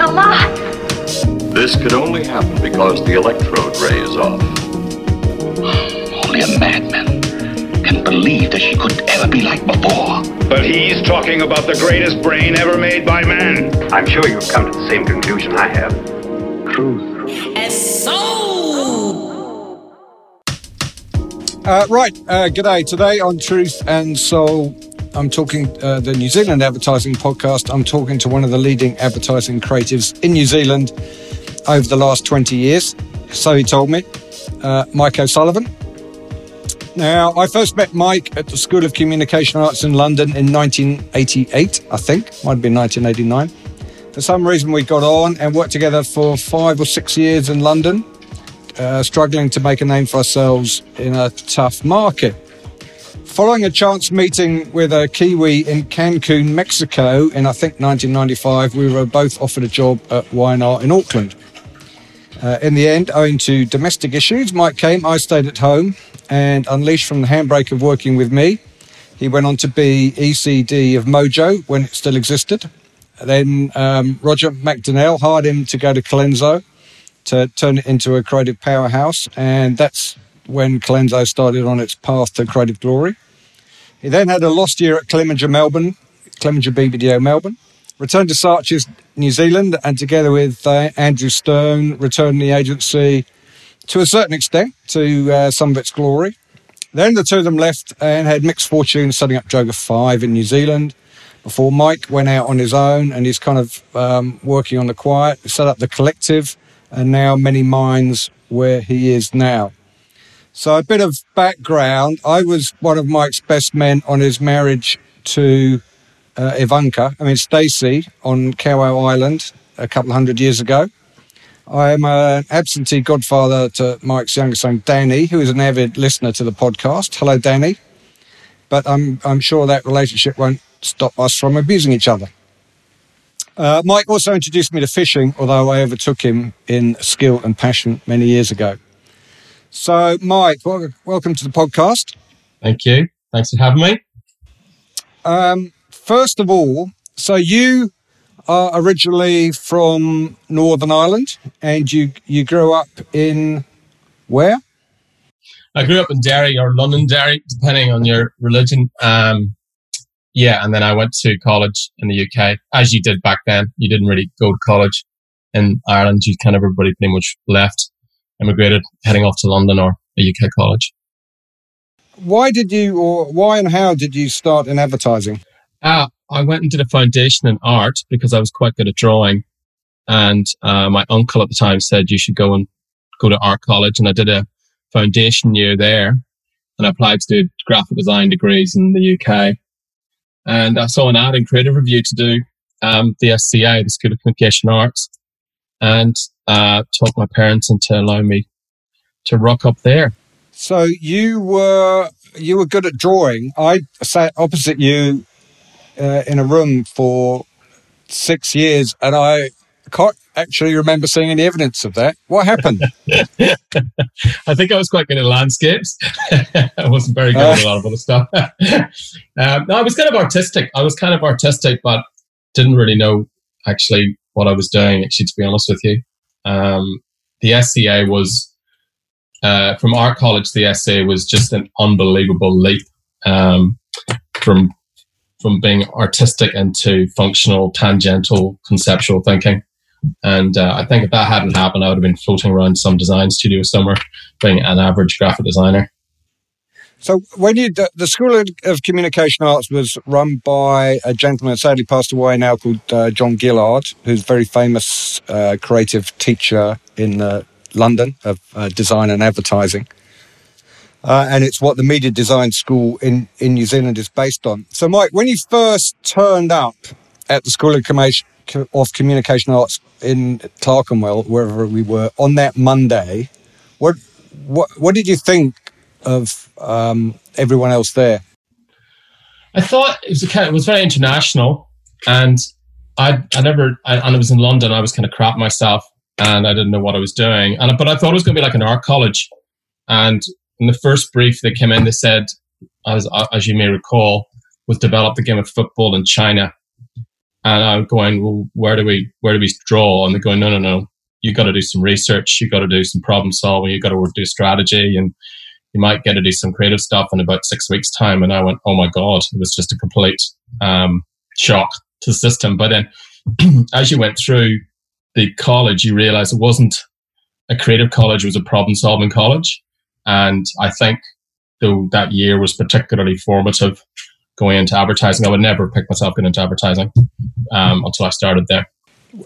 alive. This could only happen because the electrode ray is off. Only a madman can believe that she could ever be like before. But he's talking about the greatest brain ever made by man. I'm sure you've come to the same conclusion I have. Truth. And so. Uh, right, uh, g'day. Today on Truth and Soul, I'm talking uh, the New Zealand Advertising Podcast. I'm talking to one of the leading advertising creatives in New Zealand over the last 20 years. So he told me, uh, Mike O'Sullivan. Now, I first met Mike at the School of Communication Arts in London in 1988, I think, might have been 1989. For some reason, we got on and worked together for five or six years in London, uh, struggling to make a name for ourselves in a tough market. Following a chance meeting with a Kiwi in Cancun, Mexico, in I think 1995, we were both offered a job at Y&R in Auckland. Uh, in the end, owing to domestic issues, Mike came, I stayed at home, and unleashed from the handbrake of working with me, he went on to be ECD of Mojo when it still existed. Then um, Roger McDonnell hired him to go to Colenso to turn it into a creative powerhouse, and that's when Colenso started on its path to creative glory. He then had a lost year at Clemenger Melbourne, Clemenger BBDO Melbourne, returned to Saatchi's New Zealand, and together with uh, Andrew Stone, returned the agency to a certain extent to uh, some of its glory. Then the two of them left and had mixed fortune setting up Joga 5 in New Zealand before Mike went out on his own and he's kind of um, working on the quiet, set up the collective, and now many minds where he is now. So a bit of background. I was one of Mike's best men on his marriage to uh, Ivanka, I mean Stacey, on Kawau Island a couple of hundred years ago. I'm an absentee godfather to Mike's younger son, Danny, who is an avid listener to the podcast. Hello, Danny. But I'm, I'm sure that relationship won't stop us from abusing each other. Uh, Mike also introduced me to fishing, although I overtook him in skill and passion many years ago. So, Mike, wel- welcome to the podcast. Thank you. Thanks for having me. Um, first of all, so you are originally from Northern Ireland and you, you grew up in where? I grew up in Derry or Londonderry, depending on your religion. Um, yeah, and then I went to college in the UK, as you did back then. You didn't really go to college in Ireland. You kind of everybody pretty much left, immigrated, heading off to London or a UK college. Why did you, or why and how did you start in advertising? Uh, I went and did a foundation in art because I was quite good at drawing. And uh, my uncle at the time said you should go and go to art college. And I did a foundation year there and I applied to do graphic design degrees in the UK. And I saw an ad in Creative Review to do um, the SCA, the School of Communication Arts, and uh, talked my parents into allowing me to rock up there. So you were you were good at drawing. I sat opposite you uh, in a room for six years, and I can't actually remember seeing any evidence of that. What happened? I think I was quite good at landscapes. I wasn't very good at a lot of other stuff. um, no, I was kind of artistic. I was kind of artistic, but didn't really know actually what I was doing. Actually, to be honest with you, um, the SCA was uh, from our college. The SCA was just an unbelievable leap um, from from being artistic into functional, tangential, conceptual thinking. And uh, I think if that hadn't happened, I would have been floating around some design studio somewhere, being an average graphic designer. So when you the, School of, Communication Arts was run by a gentleman sadly passed away now called uh, John Gillard, who's a very famous uh, creative teacher in uh, London of uh, design and advertising. Uh, and it's what the media design school in, in New Zealand is based on. So, Mike, when you first turned up at the School of, Commu- of Communication Arts in Clerkenwell, wherever we were, on that Monday, what what what did you think of um, everyone else there? I thought it was a it was very international, and I I never I, and it was in London. I was kind of crap myself, and I didn't know what I was doing. And but I thought it was going to be like an art college. And in the first brief that came in, they said, as as you may recall, was develop the game of football in China. And I'm going, well, where do we where do we draw? And they're going, no, no, no. you've got to do some research. you've got to do some problem solving. you've got to do strategy, and you might get to do some creative stuff in about six weeks' time. And I went, oh my god, it was just a complete um, shock to the system. But then, as you went through the college, you realize it wasn't a creative college; it was a problem solving college. And I think though that year was particularly formative going into advertising. I would never pick myself going into advertising um, until I started there.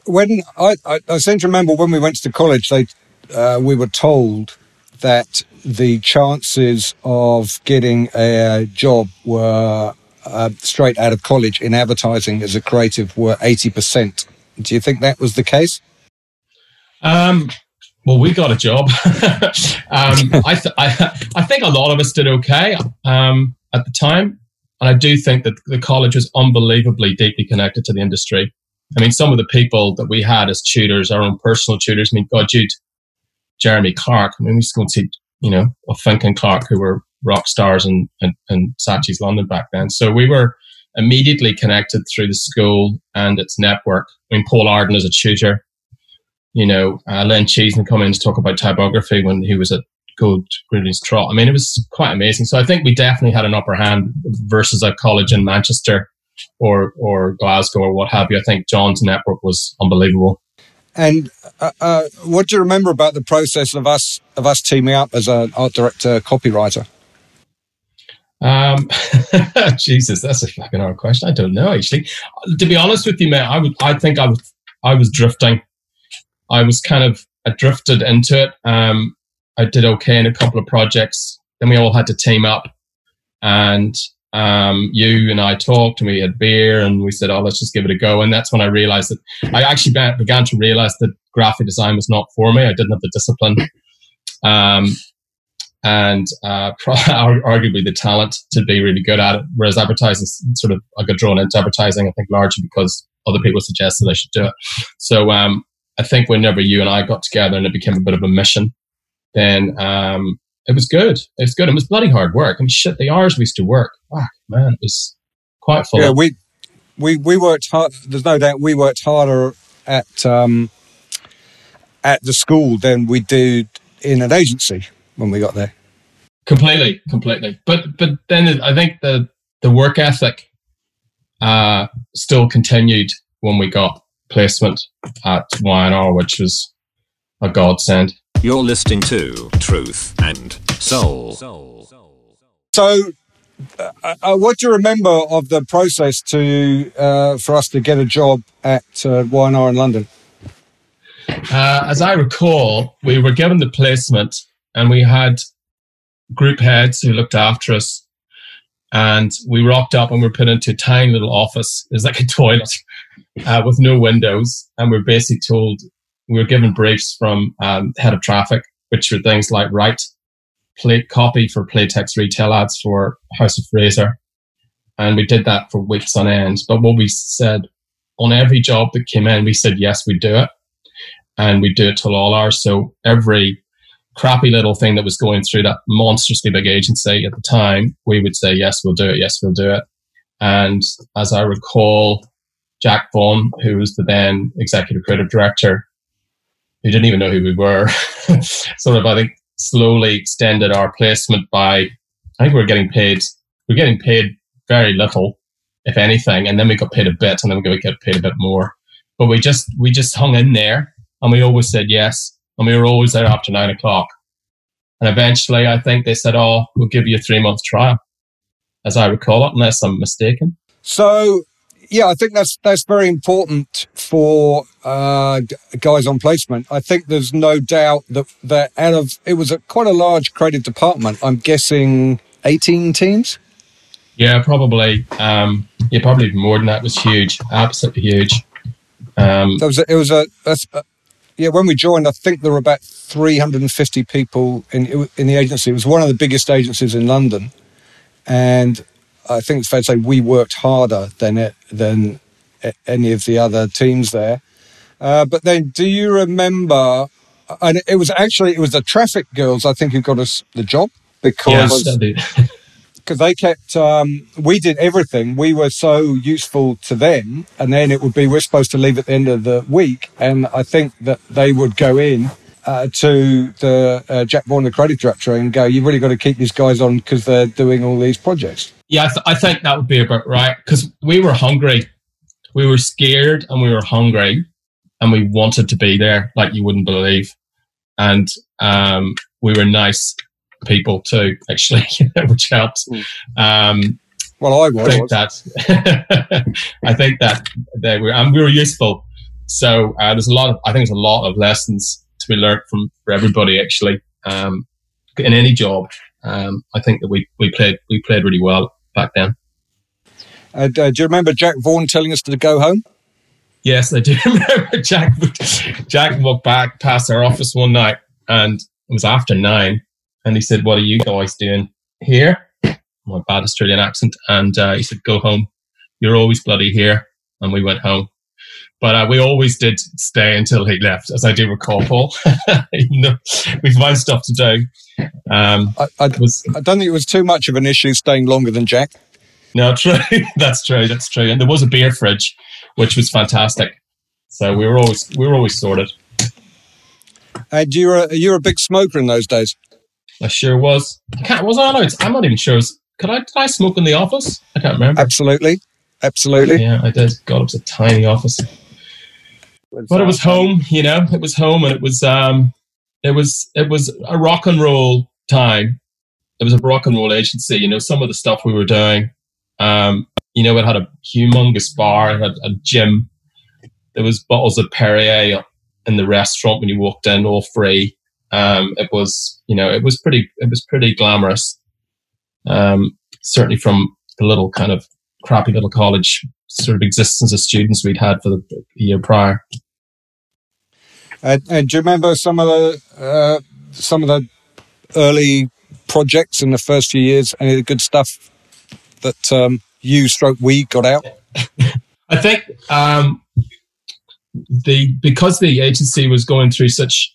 When I, I, I seem to remember when we went to college, they uh, we were told that the chances of getting a job were uh, straight out of college in advertising as a creative were 80%. Do you think that was the case? Um, well, we got a job. um, I, th- I, I, think a lot of us did okay um, at the time. And I do think that the college was unbelievably deeply connected to the industry. I mean, some of the people that we had as tutors, our own personal tutors, I mean, God, you'd Jeremy Clark. I mean, we used to go and see, you know, Fink and Clark, who were rock stars in, in, in Saatchi's London back then. So we were immediately connected through the school and its network. I mean, Paul Arden is a tutor you know, uh, Len Cheeseman come in to talk about typography when he was at Gold Greenlees Trott. I mean, it was quite amazing. So I think we definitely had an upper hand versus a college in Manchester or or Glasgow or what have you. I think John's network was unbelievable. And uh, uh, what do you remember about the process of us of us teaming up as an art director copywriter? Um, Jesus, that's a fucking hard question. I don't know actually. To be honest with you, mate, I would I think I was I was drifting I was kind of I drifted into it. Um, I did okay in a couple of projects. Then we all had to team up, and um, you and I talked, and we had beer, and we said, "Oh, let's just give it a go." And that's when I realized that I actually began to realize that graphic design was not for me. I didn't have the discipline, um, and uh, arguably the talent to be really good at it. Whereas advertising, sort of, I got drawn into advertising. I think largely because other people suggested I should do it. So um, I think whenever you and I got together and it became a bit of a mission, then um, it was good. It was good. It was bloody hard work. I mean, shit, the hours we used to work, wow, man, it was quite full. Yeah, we we we worked hard. There's no doubt we worked harder at um, at the school than we did in an agency when we got there. Completely, completely. But but then I think the the work ethic uh, still continued when we got placement at Y&R, which was a godsend. You're listening to Truth and Soul. So, uh, uh, what do you remember of the process to uh, for us to get a job at uh, Y&R in London? Uh, as I recall, we were given the placement and we had group heads who looked after us. And we rocked up and we were put into a tiny little office. It was like a toilet uh, with no windows, and we are basically told we were given briefs from um, head of traffic, which were things like write copy for Playtex retail ads for House of Fraser, and we did that for weeks on end. But what we said on every job that came in, we said yes, we do it, and we'd do it till all hours. So every crappy little thing that was going through that monstrously big agency at the time, we would say yes, we'll do it. Yes, we'll do it. And as I recall, Jack Vaughan, who was the then executive creative director, who didn't even know who we were, sort of, I think, slowly extended our placement by, I think we are getting paid, we are getting paid very little, if anything, and then we got paid a bit, and then we got get paid a bit more. But we just we just hung in there, and we always said yes, and we were always there after nine o'clock. And eventually, I think they said, "Oh, we'll give you a three month trial," as I recall it, unless I'm mistaken. So yeah, I think that's that's very important for uh, guys on placement. I think there's no doubt that that out of it was a quite a large creative department. I'm guessing 18 teams. Yeah, probably. Um, yeah, probably more than that. It was huge, absolutely huge. Um, it was a, it was a, a, yeah. When we joined, I think there were about 350 people in in the agency. It was one of the biggest agencies in London, and I think it's fair to say we worked harder than it than any of the other teams there. Uh, but then, do you remember? And it was actually it was the traffic girls I think who got us the job because because they kept um, we did everything we were so useful to them and then it would be we're supposed to leave at the end of the week and i think that they would go in uh, to the uh, jack vaughan the creative director and go you've really got to keep these guys on because they're doing all these projects. Yeah, I, th- I think that would be about right because we were hungry, we were scared, and we were hungry, and we wanted to be there like you wouldn't believe, and um, we were nice people too, actually, which helped. Um, well i I was think that I think that they were and we were useful. So uh, there's a lot of I think there's a lot of lessons to be learned from for everybody actually um, in any job. Um, I think that we we played we played really well back then. uh, uh, do you remember jack vaughan telling us to go home Yes, I do remember Jack. Jack walked back past our office one night, and it was after nine, and he said, "What are you guys doing here?" My bad Australian accent, and uh, he said, "Go home. You're always bloody here." And we went home, but uh, we always did stay until he left, as I do recall, Paul. We found stuff to do. Um, I, I, was I don't think it was too much of an issue staying longer than jack no, true. that's true. That's true. And there was a beer fridge, which was fantastic. So we were always we were always sorted. and you were you were a big smoker in those days I sure was. I. Was I allowed? I'm not even sure. Was, could I? Did I smoke in the office? I can't remember. absolutely absolutely Yeah, I did. God, it was a tiny office, but it was home. You know, it was home, and it was um, it was it was a rock and roll time. It was a rock and roll agency. You know, some of the stuff we were doing. Um, you know, it had a humongous bar. It had a gym. There was bottles of Perrier in the restaurant when you walked in, all free. Um, it was, you know, it was pretty, it was pretty glamorous. Um, certainly from the little kind of crappy little college sort of existence as students we'd had for the year prior. And, and do you remember some of the uh, some of the early projects in the first few years? Any of the good stuff that um, you stroke we got out? I think um, the because the agency was going through such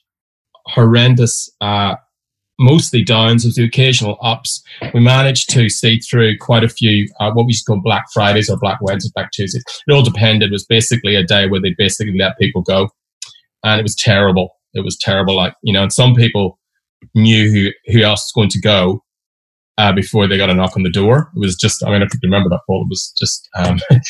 horrendous, uh, mostly downs with the occasional ups, we managed to see through quite a few uh, what we used to call Black Fridays or Black Wednesdays, Black Tuesdays. It all depended. It was basically a day where they basically let people go, and it was terrible. It was terrible. Like you know, and some people knew who who else was going to go. Uh, before they got a knock on the door, it was just. I mean, I you remember that, Paul. It was just um,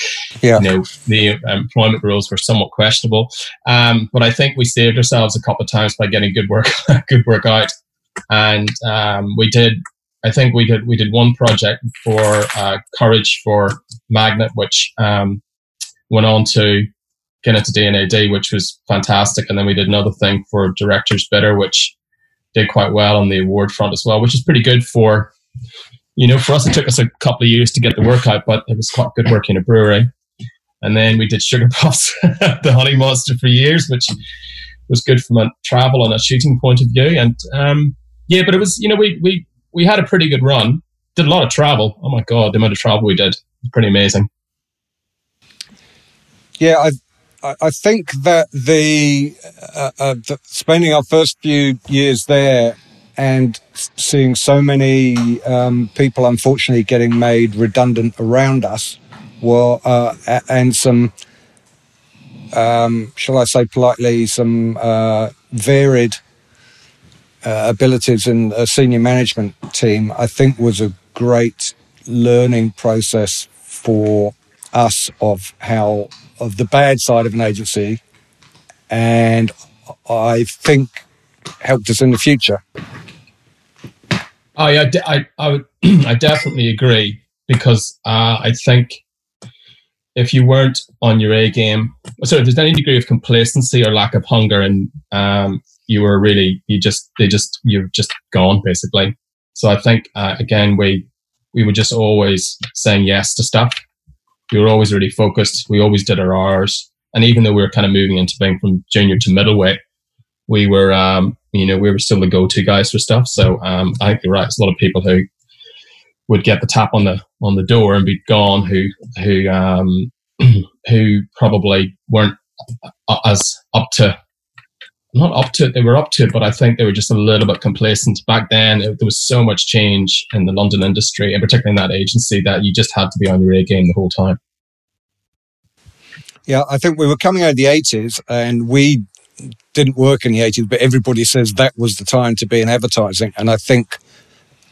Yeah. you know, the employment rules were somewhat questionable. Um, but I think we saved ourselves a couple of times by getting good work, good work out. And um, we did, I think we did, we did one project for uh, Courage for Magnet, which um, went on to get into D&AD, which was fantastic. And then we did another thing for Director's Bitter, which did quite well on the award front as well, which is pretty good for, you know, for us, it took us a couple of years to get the work out, but it was quite good working in a brewery. And then we did Sugar Puffs, the Honey Monster for years, which was good from a travel and a shooting point of view. And um, yeah, but it was, you know, we, we, we had a pretty good run, did a lot of travel. Oh my God, the amount of travel we did was pretty amazing. Yeah, I I- think that the, uh, uh, the spending our first few years there and seeing so many um, people unfortunately getting made redundant around us were uh, and some um, shall I say politely some uh, varied uh, abilities in a senior management team I think was a great learning process for us of how of the bad side of an agency and I think helped us in the future. Yeah, I, I, I, would, I definitely agree because uh, I think if you weren't on your A game, so if there's any degree of complacency or lack of hunger, and um, you were really, you just, they just, you're just gone basically. So I think uh, again, we we were just always saying yes to stuff. We were always really focused. We always did our hours, and even though we were kind of moving into being from junior to middleweight, we were, um, you know, we were still the go-to guys for stuff. So um, I think you're right. There's a lot of people who would get the tap on the on the door and be gone, who who um, who probably weren't as up to not up to it. They were up to it, but I think they were just a little bit complacent. Back then, it, there was so much change in the London industry, and particularly in that agency, that you just had to be on your A game the whole time. Yeah, I think we were coming out of the 80s and we didn't work in the 80s, but everybody says that was the time to be in advertising. And I think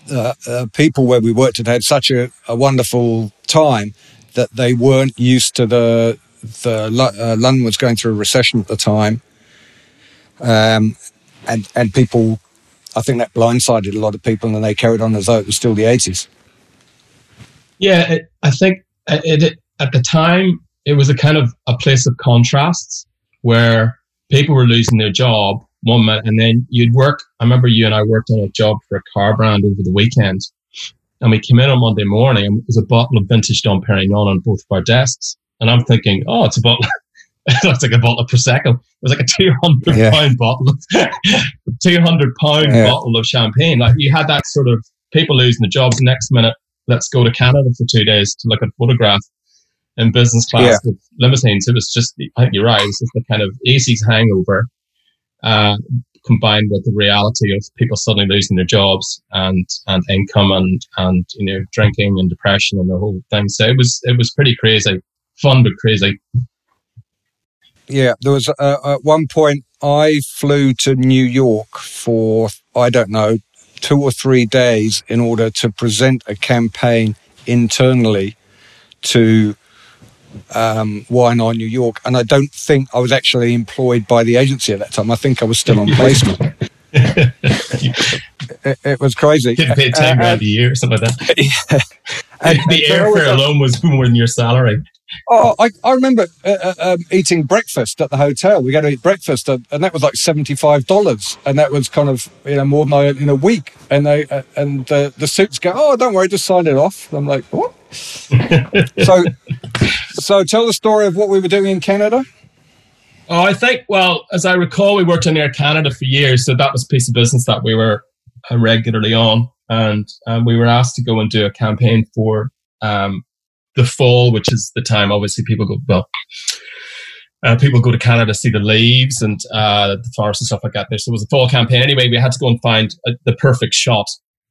uh, uh, people where we worked had had such a, a, wonderful time that they weren't used to the the uh, London was going through a recession at the time, um, and and people, I think that blindsided a lot of people, and they carried on as though it was still the eighties. Yeah, it, I think it, it, at the time it was a kind of a place of contrasts where people were losing their job one minute and then you'd work. I remember you and I worked on a job for a car brand over the weekend and we came in on Monday morning and there's a bottle of vintage Dom Perignon on both of our desks. And I'm thinking, oh, it's a bottle. it looks like a bottle of Prosecco. It was like a 200 yeah. pound bottle 200 pound yeah. bottle of champagne. Like you had that sort of people losing the jobs. Next minute, let's go to Canada for two days to look at a photograph in business class yeah. with limousines. It was just, I think you're right. It's just the kind of 80s hangover, uh, combined with the reality of people suddenly losing their jobs and, and income and, and, you know, drinking and depression and the whole thing. So it was, it was pretty crazy, fun, but crazy. Yeah. There was, uh, at one point I flew to New York for, I don't know, two or three days in order to present a campaign internally to um, Y&R New York, and I don't think I was actually employed by the agency at that time. I think I was still on placement. It, it, was crazy. Getting paid ten uh, grand a year or something like that. Yeah. And, the airfare alone was more than your salary. Oh, I, I remember uh, uh, um, eating breakfast at the hotel. We go to eat breakfast, and, and that was like seventy five dollars, and that was kind of you know more than I in a week. And they uh, and the the suits go, oh, don't worry, just sign it off. I'm like, what? so, so tell the story of what we were doing in Canada. Oh, I think, well, as I recall, we worked on Air Canada for years. So that was a piece of business that we were uh, regularly on. And um, we were asked to go and do a campaign for um, the fall, which is the time, obviously, people go, well, uh, people go to Canada to see the leaves and uh, the forest and stuff like that. There, so it was a fall campaign. Anyway, we had to go and find a, the perfect shot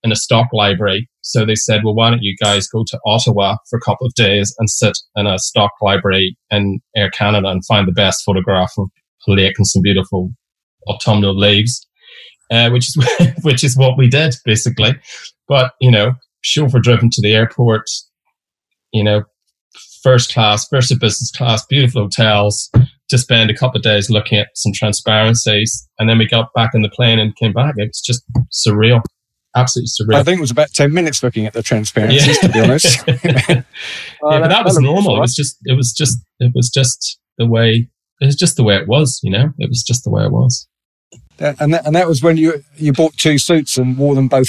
in a stock library. So they said, well, why don't you guys go to Ottawa for a couple of days and sit in a stock library in Air Canada and find the best photograph of a lake and some beautiful autumnal leaves, uh, which is which is what we did basically. But you know, chauffeur driven to the airport, you know, first class, first business class, beautiful hotels. To spend a couple of days looking at some transparencies, and then we got back in the plane and came back. It was just surreal absolutely surreal. I think it was about 10 minutes looking at the transparencies, yeah. to be honest. yeah, but that was normal. It was just, it was just, it was just the way, it was just the way it was, you know, it was just the way it was. And that, and that was when you you bought two suits and wore them both.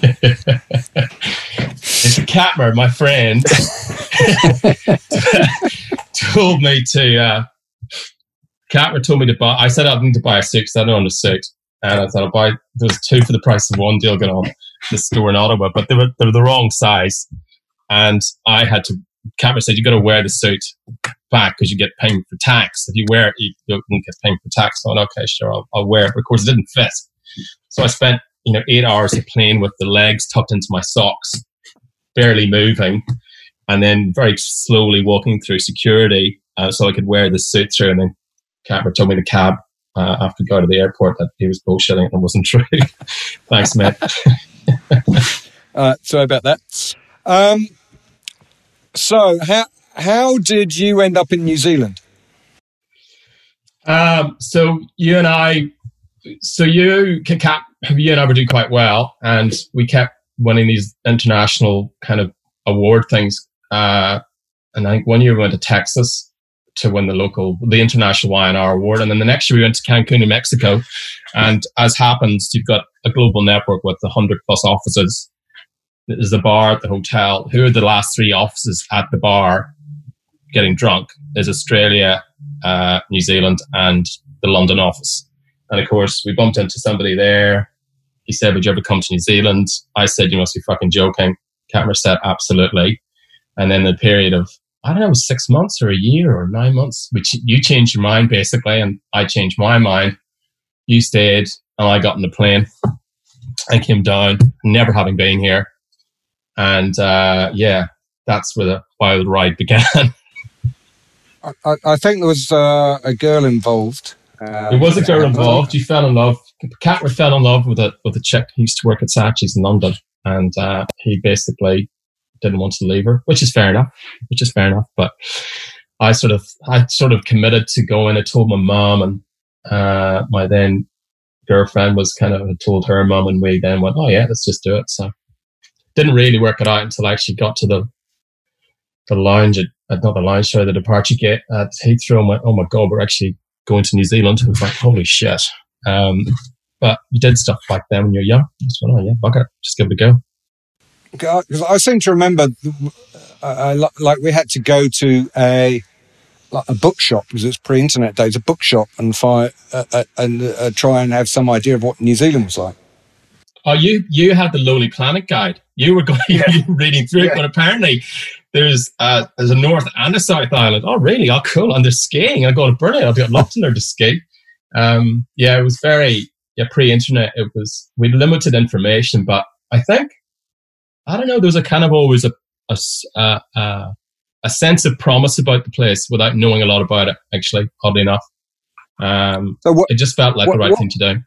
it's Catmur, my friend, told me to. Uh, Catmur told me to buy. I said I need to buy a suit because I don't own a suit and I thought I'll buy there was two for the price of one deal going on the store in Ottawa, but they were they were the wrong size, and I had to. Catmur said you got to wear the suit back because you get paying for tax. If you wear it, you don't get paying for tax. So I okay, sure, I'll, I'll wear it. But of course, it didn't fit. So I spent you know eight hours of playing with the legs tucked into my socks, barely moving, and then very slowly walking through security uh, so I could wear the suit through. And then Catmur told me the cab uh, after going to the airport that he was bullshitting and wasn't true. Thanks, mate. uh, sorry about that. Um, so, how how did you end up in New Zealand? Um, so you and I, so you, Cap, you and I were doing quite well, and we kept winning these international kind of award things. Uh, and I think one year we went to Texas, to win the local, the international Y&R award. And then the next year we went to Cancun in Mexico. And as happens, you've got a global network with 100 plus offices. There's the bar at the hotel. Who are the last three offices at the bar getting drunk? Is Australia, uh, New Zealand, and the London office. And of course, we bumped into somebody there. He said, Would you ever come to New Zealand? I said, You must be fucking joking. Catmur said, Absolutely. And then the period of I don't know, six months or a year or nine months, which you changed your mind basically, and I changed my mind. you stayed, and I got in the plane and came down, never having been here. And uh, yeah, that's where the wild ride began. I, I think there was uh, a girl involved. Uh, there was a girl involved. You fell in love. Catler fell in love with a with a chick who used to work at Saatchi's in London, and uh, he basically didn't want to leave her, which is fair enough. Which is fair enough. But I sort of I sort of committed to going. I told my mom, and uh, my then girlfriend was kind of told her mom, and we then went, "Oh yeah, let's just do it." So didn't really work it out until I actually got to the the lounge at, at not the lounge, sorry, the departure gate at Heathrow went, oh my God, we're actually going to New Zealand. I like, holy shit. Um, but you did stuff back then when you're young. You just went, oh yeah, fuck it, just give it a go. Because I seem to remember, uh, uh like we had to go to a like a bookshop because it's pre-internet days, a bookshop, and find uh, uh, and uh, try and have some idea of what New Zealand was like. Oh, you you had the Lonely Planet guide. You were going yeah. reading through yeah. it, but apparently there's uh, there's a North and a South Island. Oh, really? Oh, cool. And there's skiing. I go to Burnley. I've got lots in there to ski. Um, yeah, it was very yeah pre-internet. It was with limited information, but I think I don't know. There was a kind of always a a, a, a, a sense of promise about the place without knowing a lot about it. Actually, oddly enough, um, so what, it just felt like what, the right what, thing to do.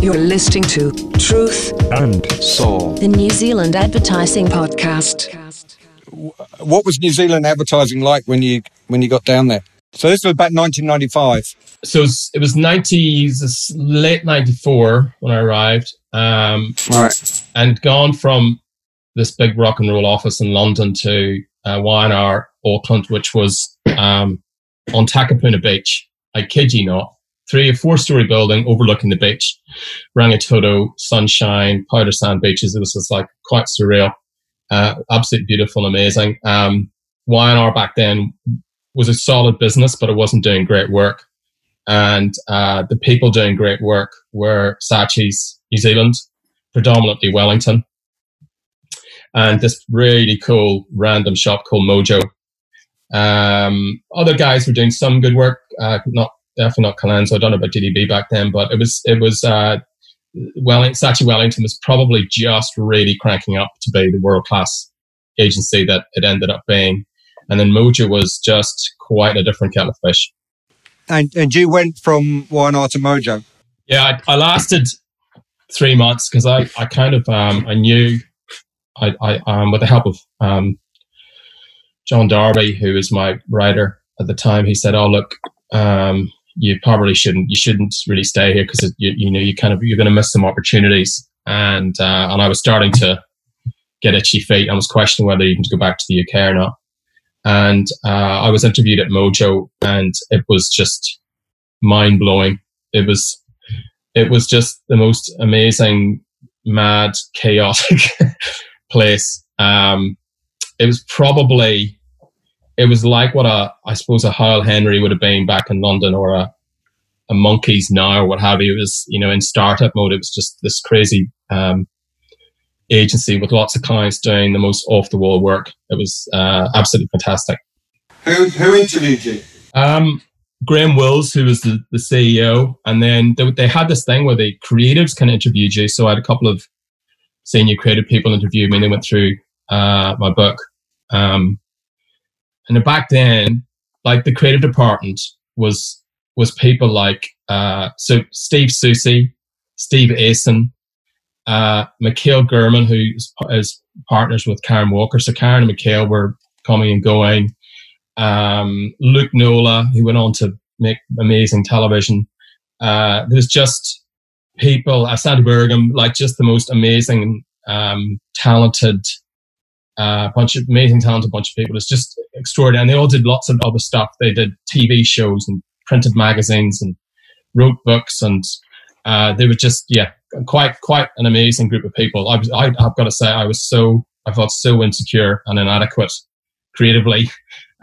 You're listening to Truth and Soul, the New Zealand Advertising Podcast what was New Zealand advertising like when you when you got down there? So this was about 1995. So it was, it was 90s, late 94 when I arrived. Um, right. And gone from this big rock and roll office in London to uh, Y&R Auckland, which was um, on Takapuna Beach. I kid you not. Three or four story building overlooking the beach, Rangitoto, sunshine, powder sand beaches. It was just like quite surreal. Uh, absolutely beautiful amazing. Um, Y&R back then was a solid business, but it wasn't doing great work. And uh, the people doing great work were Saatchi's New Zealand, predominantly Wellington, and this really cool random shop called Mojo. Um, other guys were doing some good work, uh, not definitely not Colenso. I don't know about DDB back then, but it was it was uh, Wellington, Wellington was probably just really cranking up to be the world class agency that it ended up being. And then Mojo was just quite a different kettle of fish. And, and you went from Y&R to Mojo? Yeah, I, I lasted three months because I, I kind of um, I knew I, I um, with the help of um, John Darby, who was my writer at the time, he said, "Oh look, um, you probably shouldn't you shouldn't really stay here because you, you know you kind of you're going to miss some opportunities. And uh, and I was starting to get itchy feet I was questioning whether even to go back to the UK or not. And uh, I was interviewed at Mojo and it was just mind blowing it was it was just the most amazing mad chaotic place um, it was probably it was like what a I suppose a Howell Henry would have been back in London or a a Monkeys now or what have you. It was you know in startup mode. It was just this crazy um, agency with lots of clients doing the most off the wall work. It was uh, absolutely fantastic. Who who interviewed you? Um, Graham Wills, who was the, the CEO, and then they, they had this thing where the creatives kind of interviewed you. So I had a couple of senior creative people interview me, and they went through uh, my book. Um, and back then, like the creative department was was people like uh, so Steve Susie, Steve Asen, uh, Mikhail Gherman, who is partners with Karen Walker. So Karen and Mikhail were coming and going. Um, Luke Nola, who went on to make amazing television. Uh, there's just people, uh, Sandy Burgham, like just the most amazing, um, talented uh, bunch of amazing, talented bunch of people. It's just extraordinary. And they all did lots of other stuff. They did TV shows and printed magazines and wrote books, and uh, they were just yeah, quite quite an amazing group of people. I was, I, have got to say, I was so I felt so insecure and inadequate creatively,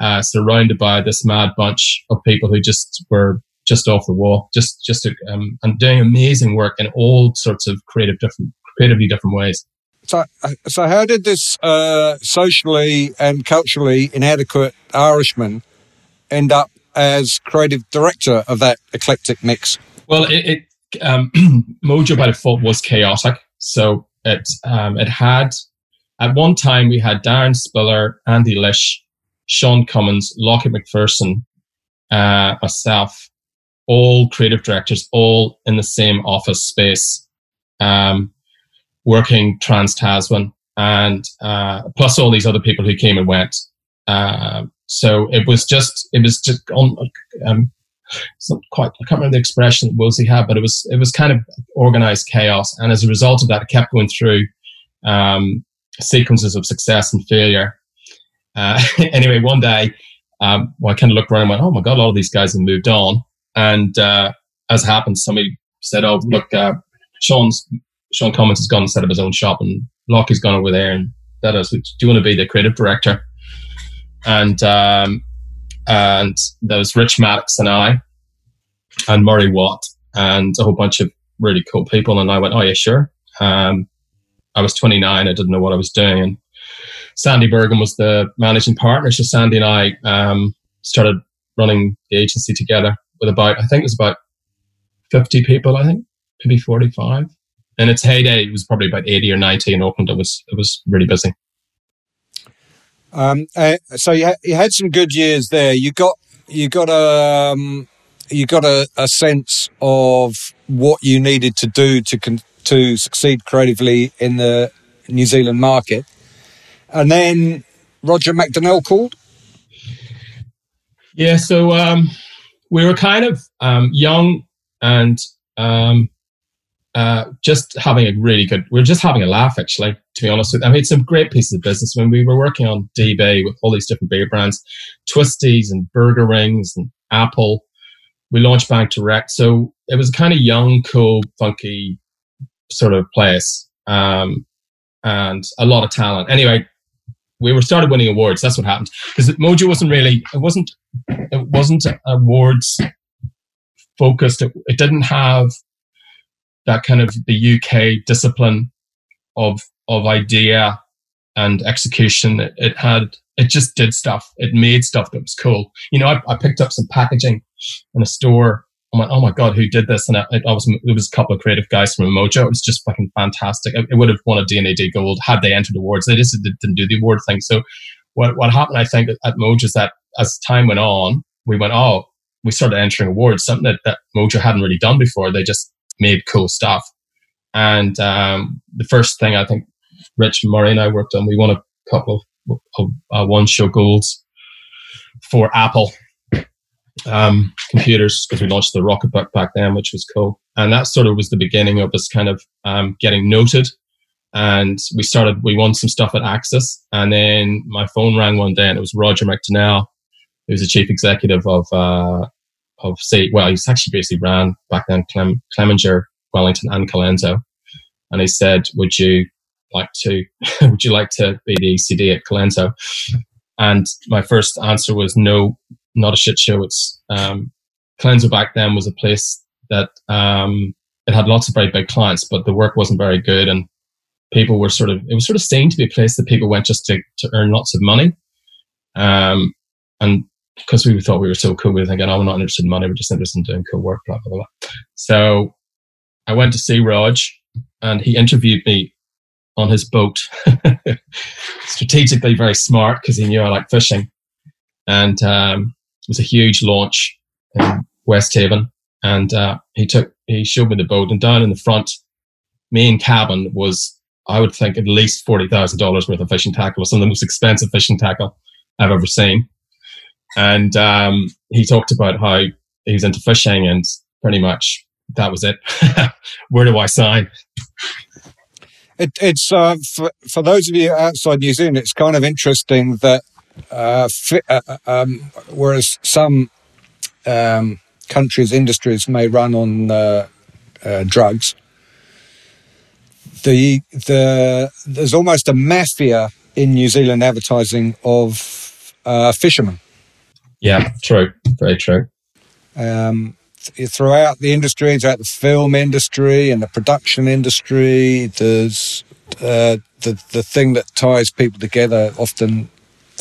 uh, surrounded by this mad bunch of people who just were just off the wall, just just um, and doing amazing work in all sorts of creative different creatively different ways. So, so how did this uh, socially and culturally inadequate Irishman end up as creative director of that eclectic mix? Well, it, it um, Mojo by default was chaotic. So it um, it had at one time we had Darren Spiller, Andy Lish, Sean Cummins, Lockie McPherson, uh, myself, all creative directors, all in the same office space, um, working trans Tasman, and uh, plus all these other people who came and went. Uh, so it was just it was just on um, quite I can't remember the expression Wolsey had, but it was it was kind of organized chaos, and as a result of that, it kept going through um, sequences of success and failure. Uh, anyway, one day, um, well, I kind of looked around and went, "Oh my god, a lot of these guys have moved on." And uh, as happens, somebody said, "Oh, look, uh, Sean's Sean Cummins has gone and set up his own shop, and Lockie's gone over there, and that is, do you want to be the creative director?" And um, and there was Rich Maddox and I, and Murray Watt, and a whole bunch of really cool people. And I went, "Oh yeah, sure." Um, I was 29. I didn't know what I was doing, and Sandy Burgham was the managing partner. So Sandy and I um, started running the agency together with about I think it was about 50 people. I think maybe 45. In its heyday, it was probably about 80 or 90 in Auckland. It was it was really busy. Um, uh, so you, ha- you had some good years there. You got you got a um, you got a, a, sense of what you needed to do to con- to succeed creatively in the New Zealand market, and then Roger McDonnell called. Yeah, so um, we were kind of um, young and um, uh, just having a really good. We are just having a laugh, actually. To be honest with, you. I made some great pieces of business when we were working on DB with all these different beer brands, Twisties and Burger Rings and Apple. We launched Bank Direct, so it was a kind of young, cool, funky sort of place, um, and a lot of talent. Anyway, we were started winning awards. That's what happened because Mojo wasn't really. It wasn't. It wasn't awards focused. It, it didn't have that kind of the UK discipline of of idea and execution. It, it, had it just did stuff. It made stuff that was cool. You know, I, I picked up some packaging in a store. I went, oh my god, who did this? And I, I was it was a couple of creative guys from Mojo. It was just fucking fantastic. It, it would have won a D&AD Gold had they entered awards. They just didn't do the award thing. So what what happened, I think, at Mojo is that as time went on, we went, oh, we started entering awards, something that, that Mojo hadn't really done before. They just made cool stuff. And um, the first thing I think Rich Murray and I worked on, we won a couple of, of uh, one show golds for Apple um, computers because we launched the Rocketbook back then, which was cool. And that sort of was the beginning of us kind of um, getting noted. And we started, we won some stuff at Axis. And then my phone rang one day and it was Roger McDonnell, who was the chief executive of uh, of say, well, he's actually basically ran back then Clem, Clemenger, Wellington, and Colenso, and he said, "Would you like to? would you like to be the ECD at Colenso?" And my first answer was no, not a shit show. It's um, back then was a place that um, it had lots of very big clients, but the work wasn't very good, and people were sort of it was sort of seen to be a place that people went just to to earn lots of money. Um, and because we thought we were so cool, we were thinking, oh, we're not interested in money, we're just interested in doing cool work, blah, blah, blah. So I went to see Raj and he interviewed me on his boat. Strategically very smart because he knew I like fishing. And um, was a huge launch in West Haven. And uh, he took, he showed me the boat and down in the front main cabin was, I would think, at least $40,000 worth of fishing tackle, some of the most expensive fishing tackle I've ever seen and um, he talked about how he was into fishing and pretty much that was it. Where do I sign? It, it's uh, for, for those of you outside New Zealand, it's kind of interesting that uh, fi- uh, uh um, whereas some um, countries' industries may run on uh, uh, drugs, the the there's almost a mafia in New Zealand advertising of fishermen. Yeah, true. Very true. Um, throughout the industry, throughout the film industry and the production industry, there's uh, the the thing that ties people together often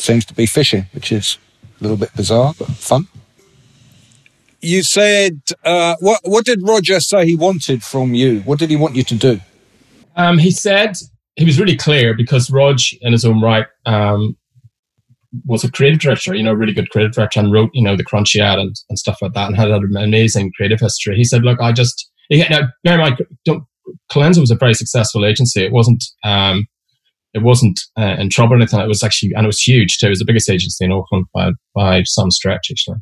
seems to be fishing, which is a little bit bizarre but fun. you said uh, what? What did Roger say he wanted from you? What did he want you to do? Um, he said he was really clear because Rog, in his own right, um, was a creative director, you know, really good creative director, and wrote, you know, the Crunchie ad and, and stuff like that, and had an amazing creative history. He said, "Look, I just he, now bear in mind, don't, Colenso was a very successful agency. It wasn't." Um, it wasn't uh, in trouble or anything. It was actually, and it was huge too. It was the biggest agency in Auckland by, by some stretch, actually.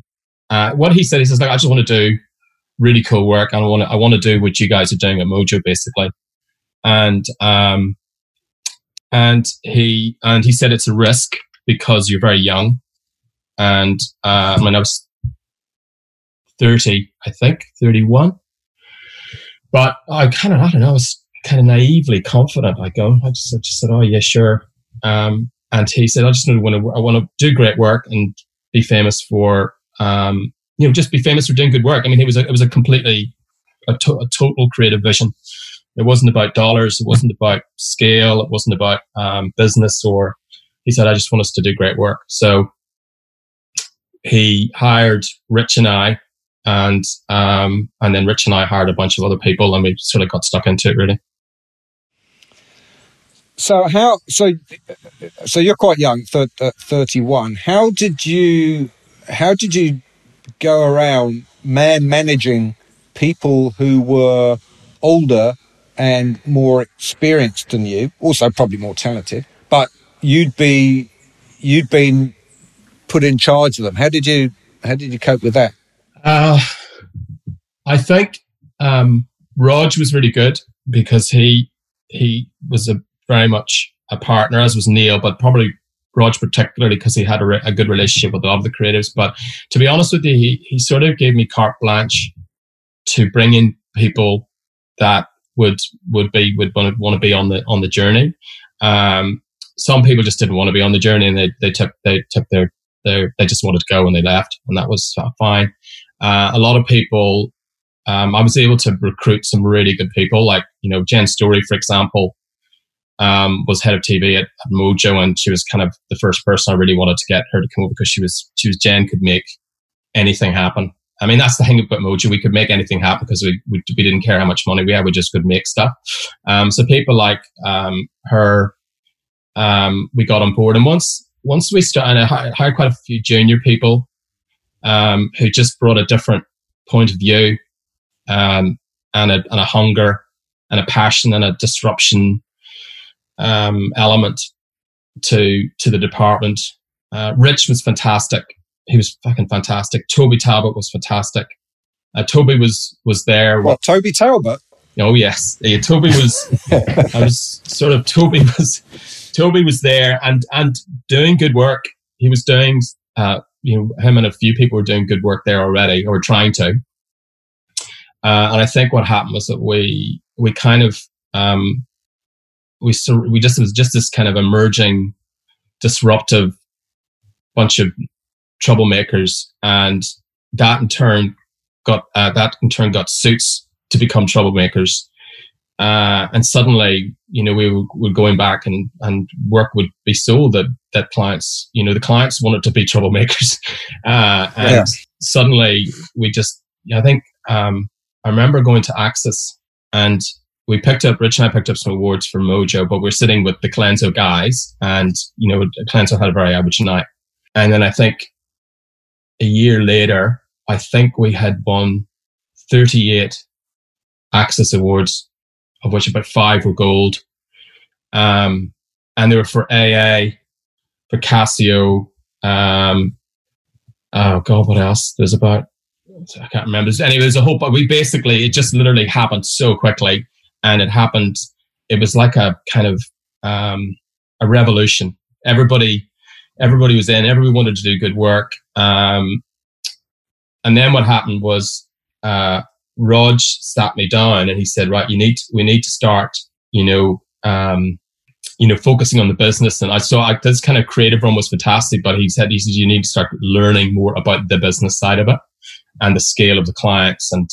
Uh, what he said, he says, like, I just want to do really cool work. And I want to, I want to do what you guys are doing at Mojo, basically. And, um, and he, and he said it's a risk because you're very young. And, uh, I mean, I was 30, I think, 31. But I kind of, I don't know, I was kind of naively confident. I go, I just, I just said, oh yeah, sure. Um, and he said, I just want to, I want to do great work and be famous for, um, you know, just be famous for doing good work. I mean, it was a, it was a completely, a, to, a total creative vision. It wasn't about dollars. It wasn't about scale. It wasn't about um, business or, he said, I just want us to do great work. So he hired Rich and I and um, and then Rich and I hired a bunch of other people, and we sort of got stuck into it really. So how so so you're quite young, uh, 31. How did you how did you go around man managing people who were older and more experienced than you, also probably more talented, but you'd be you'd been put in charge of them. How did you how did you cope with that? Uh, I think um, was really good because he he was a very much a partner, as was Neil, but probably Rog particularly because he had a, re- a, good relationship with a lot of the creatives. But to be honest with you, he, he sort of gave me carte blanche to bring in people that would would be would want to, want to be on the on the journey. Um, some people just didn't want to be on the journey, and they they took they took their their they just wanted to go and they left, and that was fine. Uh, a lot of people, um, I was able to recruit some really good people, like you know Jen Story, for example um, was head of TV at, Mojo, and she was kind of the first person I really wanted to get her to come over because she was she was Jen could make anything happen. I mean, that's the thing about Mojo. We could make anything happen because we, we, we didn't care how much money we had. We just could make stuff. Um, so people like um, her, um, we got on board. And once once we started, I hired quite a few junior people um, who just brought a different point of view um, and, a, and a hunger and a passion and a disruption um, element to to the department. Uh, Rich was fantastic. He was fucking fantastic. Toby Talbot was fantastic. Uh, Toby was was there. What Toby Talbot? Oh yes, yeah, Toby was. I was sort of Toby was. Toby was there and and doing good work. He was doing. Uh, you know, him and a few people were doing good work there already, or trying to. Uh, and I think what happened was that we we kind of um, we we just it was just this kind of emerging disruptive bunch of troublemakers. And that in turn got uh, that in turn got suits to become troublemakers. Uh, and suddenly you know we were going back and and work would be sold that that clients you know the clients wanted to be troublemakers. Uh, and yeah. suddenly we just i think um, i remember going to AXIS and we picked up, Rich and I picked up some awards for Mojo, but we're sitting with the Colenso guys, and you know, Colenso had a very average night. And then I think a year later, I think we had won 38 AXIS Awards, of which about five were gold. Um, and they were for AA, for Casio. Um, oh God, what else? There's about I can't remember. Anyway, there's a whole. But we basically it just literally happened so quickly and it happened. It was like a kind of um, a revolution. Everybody, everybody was in. Everybody wanted to do good work. Um, and then what happened was uh, Rog sat me down and he said, "Right, you need we need to start. You know." Um, you know, focusing on the business. And I saw I, this kind of creative run was fantastic, but he said, he said, you need to start learning more about the business side of it and the scale of the clients and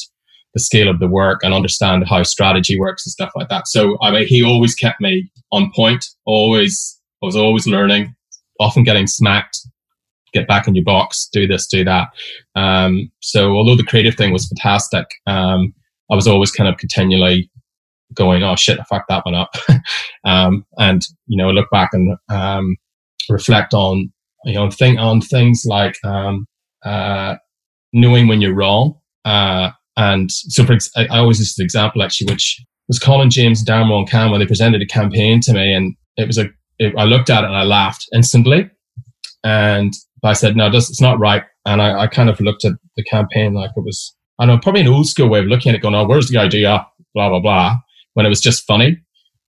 the scale of the work and understand how strategy works and stuff like that. So I mean, he always kept me on point. Always, I was always learning, often getting smacked get back in your box, do this, do that. Um, so although the creative thing was fantastic, um, I was always kind of continually going, oh shit, I fucked that one up. um, and, you know, look back and um, reflect on, you know, think on things like um, uh, knowing when you're wrong. Uh, and so, for I, always use this example actually, which was Colin James and Darren when they presented a campaign to me, and it was a. It, I looked at it and I laughed instantly, and I said, "No, this it's not right." And I, I kind of looked at the campaign like it was, I don't know, probably an old school way of looking at it, going, "Oh, where's the idea?" Blah blah blah. When it was just funny,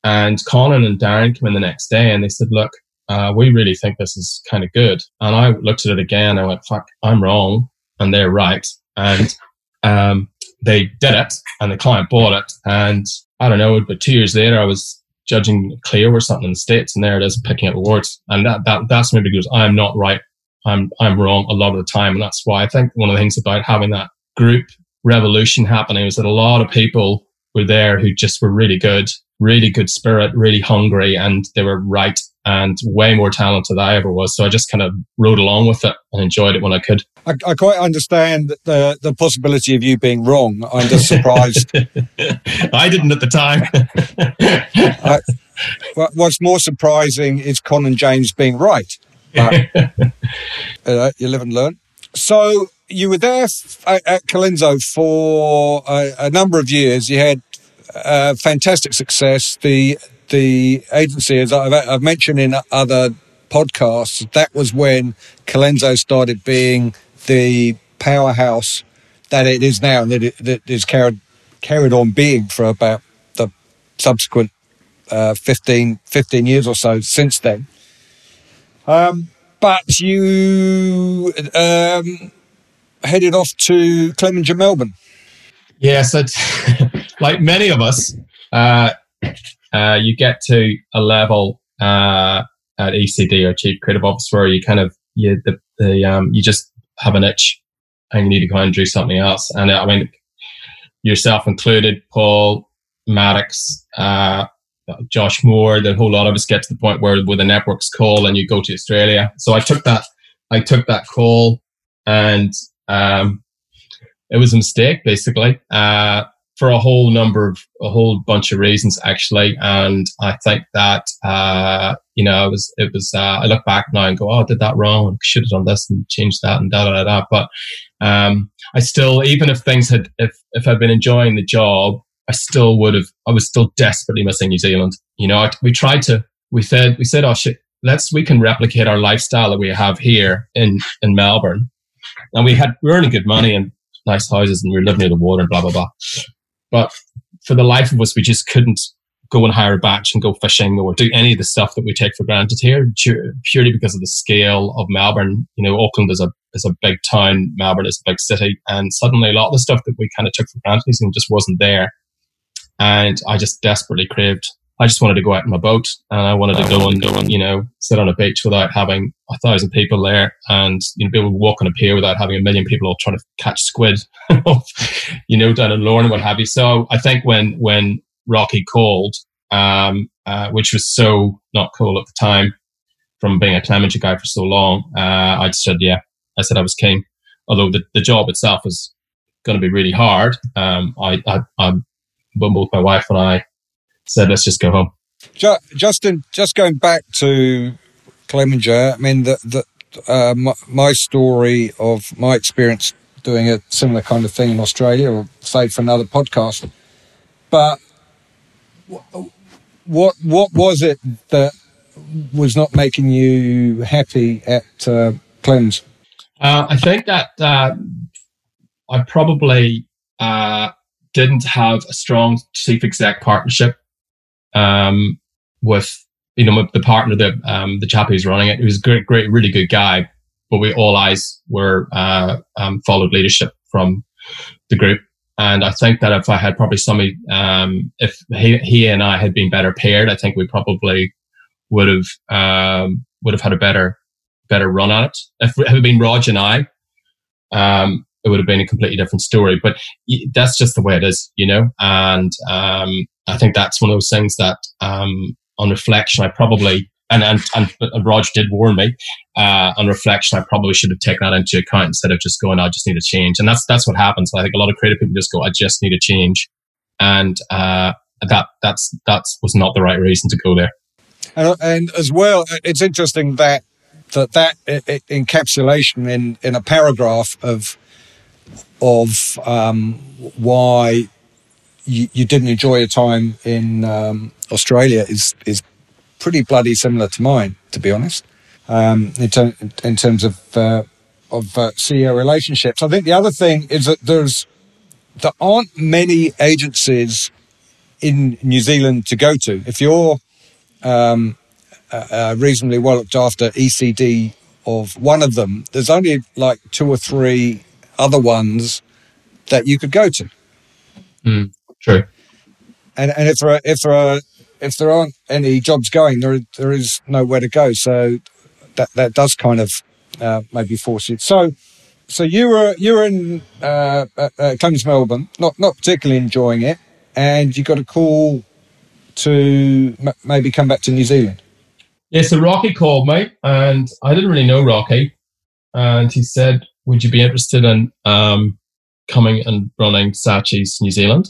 and Colin and Darren came in the next day and they said, "Look, uh, we really think this is kind of good." And I looked at it again. And I went, "Fuck, I'm wrong, and they're right." And um, they did it and the client bought it. And I don't know, but two years later, I was judging Clio or something in the States and there it is picking up awards. And that, that, that's maybe because I'm not right. I'm, I'm wrong a lot of the time. And that's why I think one of the things about having that group revolution happening was that a lot of people were there who just were really good, really good spirit, really hungry, and they were right and way more talented than I ever was. So I just kind of rode along with it and enjoyed it when I could. I, I quite understand the the possibility of you being wrong. I'm just surprised. I didn't at the time. I, what's more surprising is Colin James being right. But, uh, you live and learn. So you were there f- at Colenso for a, a, number of years. You had uh, fantastic success. The the agency, as I've, I've mentioned in other podcasts, that was when Colenso started being the powerhouse that it is now and that it that is carried carried on being for about the subsequent uh, 15, 15 years or so since then. Um, but you um, headed off to Clemenger, Melbourne. Yes, like many of us, uh, uh, you get to a level uh, at ECD or Chief Creative Officer where you kind of you the, the um, you just have an itch and you need to go and do something else. And uh, I mean, yourself included, Paul, Maddox, uh, Josh Moore, the whole lot of us get to the point where with the network's call and you go to Australia. So I took that, I took that call and um, it was a mistake basically. Uh, for a whole number of a whole bunch of reasons actually. And i think that uh, you know it was it was uh, i look back now and go oh i did that wrong. And should have done this and changed that and da da da, but um, i still even if things had if if i'd been enjoying the job i still would have i was still desperately missing new zealand. You know I, we tried to we said we said oh shit let's we can replicate our lifestyle that we have here in in melbourne. And we had we were earning good money and nice houses and we were living near the water and blah blah blah but for the life of us, we just couldn't go and hire a batch and go fishing or do any of the stuff that we take for granted here, purely because of the scale of Melbourne. You know, Auckland is a is a big town, Melbourne is a big city, and suddenly a lot of the stuff that we kind of took for granted just wasn't there. And I just desperately craved I just wanted to go out in my boat and I wanted to go and, go and, you know, sit on a beach without having a thousand people there and, you know, be able to walk on a pier without having a million people all trying to catch squid, you know, down in Lorne and what have you. So I think when, when Rocky called, um, uh, which was so not cool at the time from being a Clemenger guy for so long, uh, I said, yeah, I said I was keen. Although the, the job itself was going to be really hard. Um, I, I, I, both my wife and I said, let's just go home. Justin, just going back to Clemenger, I mean, the, the, uh, my, my, story of my experience doing a similar kind of thing in Australia, or save for another podcast. But what what was it that was not making you happy at uh, Clems? Uh, I think that uh, I probably uh, didn't have a strong chief exec partnership um, with you know the partner, the um, the chap who's running it. He was a great, great, really good guy. But we all eyes were uh, um, followed leadership from the group, and I think that if I had probably somebody, um, if he, he and I had been better paired, I think we probably would have um, would have had a better better run at it. If it had been Rog and I, um, it would have been a completely different story. But that's just the way it is, you know. And um, I think that's one of those things that, um, on reflection, I probably and, and, and, and Roger did warn me. Uh, on reflection, I probably should have taken that into account instead of just going, I just need a change. And that's, that's what happens. I think a lot of creative people just go, I just need a change. And, uh, that, that's, that was not the right reason to go there. And, and as well, it's interesting that, that, that encapsulation in, in a paragraph of, of, um, why you, you didn't enjoy your time in, um, Australia is, is pretty bloody similar to mine, to be honest, um, in, ter- in, terms of uh, of uh, CEO relationships. I think the other thing is that there's there aren't many agencies in New Zealand to go to. If you're um, uh, reasonably well looked after ECD of one of them, there's only like two or three other ones that you could go to. Mm, true. And and if there are, if there are if there aren't any jobs going, there there is nowhere to go. So that that does kind of uh, maybe force you. So so you were you were in uh, uh, uh Clemens, Melbourne, not not particularly enjoying it, and you got a call to m- maybe come back to New Zealand. Yeah, so Rocky called me, and I didn't really know Rocky, and he said, "Would you be interested in um, coming and running Saatchi's New Zealand?"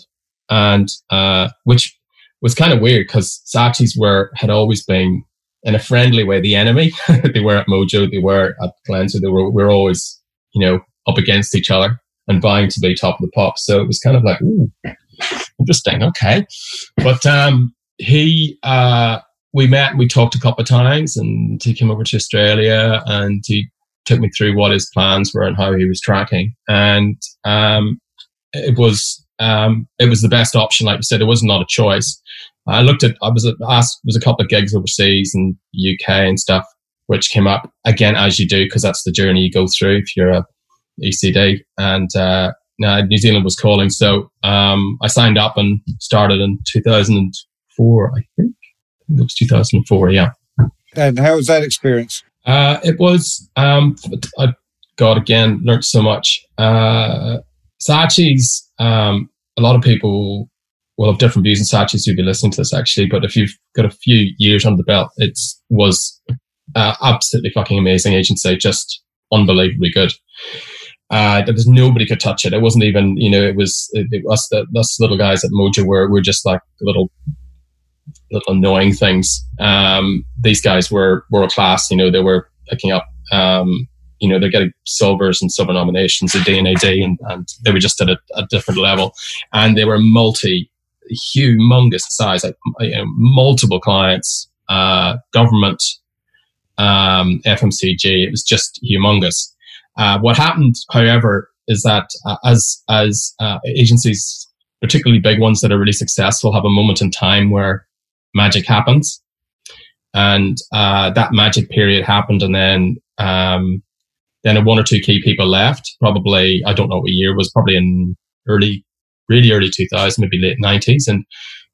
And uh, which was kind of weird because Saatchi's were had always been in a friendly way the enemy. they were at Mojo, they were at Colenso, they were we are always you know up against each other and vying to be top of the pop. So it was kind of like, ooh, interesting, okay. But um, he uh, we met we talked a couple of times, and he came over to Australia and he took me through what his plans were and how he was tracking, and um, it was um, it was the best option. Like you said, it was not a choice. I looked at, I was asked, was a couple of gigs overseas and UK and stuff, which came up again, as you do, because that's the journey you go through if you're a ECD. And, uh, New Zealand was calling. So, um, I signed up and started in 2004, I think. It was 2004, yeah. And how was that experience? Uh, it was, um, I, God, again, learned so much. Uh, Saatchi's, um, a lot of people will have different views on Saatchi's who'll be listening to this actually, but if you've got a few years under the belt, it was uh, absolutely fucking amazing agency, just unbelievably good. Uh, there was nobody could touch it. It wasn't even, you know, it was it, it, us, the, us little guys at Mojo were, were just like little, little annoying things. Um, these guys were world class. You know, they were picking up um, you know, they're getting silvers and silver nominations a D&AD, and, and they were just at a, a different level. And they were multi, humongous size, like you know, multiple clients, uh, government, um, FMCG. It was just humongous. Uh, what happened, however, is that uh, as as uh, agencies, particularly big ones that are really successful, have a moment in time where magic happens, and uh, that magic period happened, and then um, then one or two key people left. Probably, I don't know what year was. Probably in early, really early 2000s, maybe late 90s. And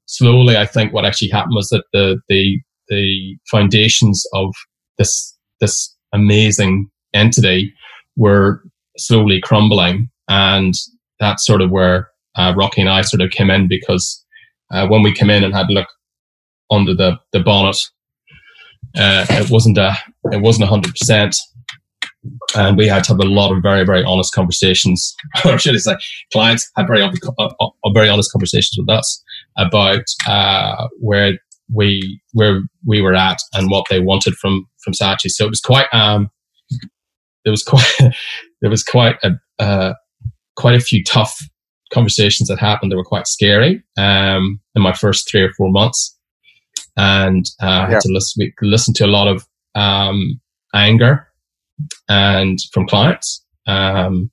slowly, I think what actually happened was that the the the foundations of this this amazing entity were slowly crumbling, and that's sort of where uh, Rocky and I sort of came in because uh, when we came in and had a look under the the bonnet, uh, it wasn't a it wasn't hundred percent. And we had to have a lot of very very honest conversations. Or should i say clients had very uh, uh, very honest conversations with us about uh, where we where we were at and what they wanted from from Saatchi. So it was quite um there was quite there was quite a uh, quite a few tough conversations that happened that were quite scary um in my first three or four months and uh, I had to listen, listen to a lot of um, anger and from clients. Um,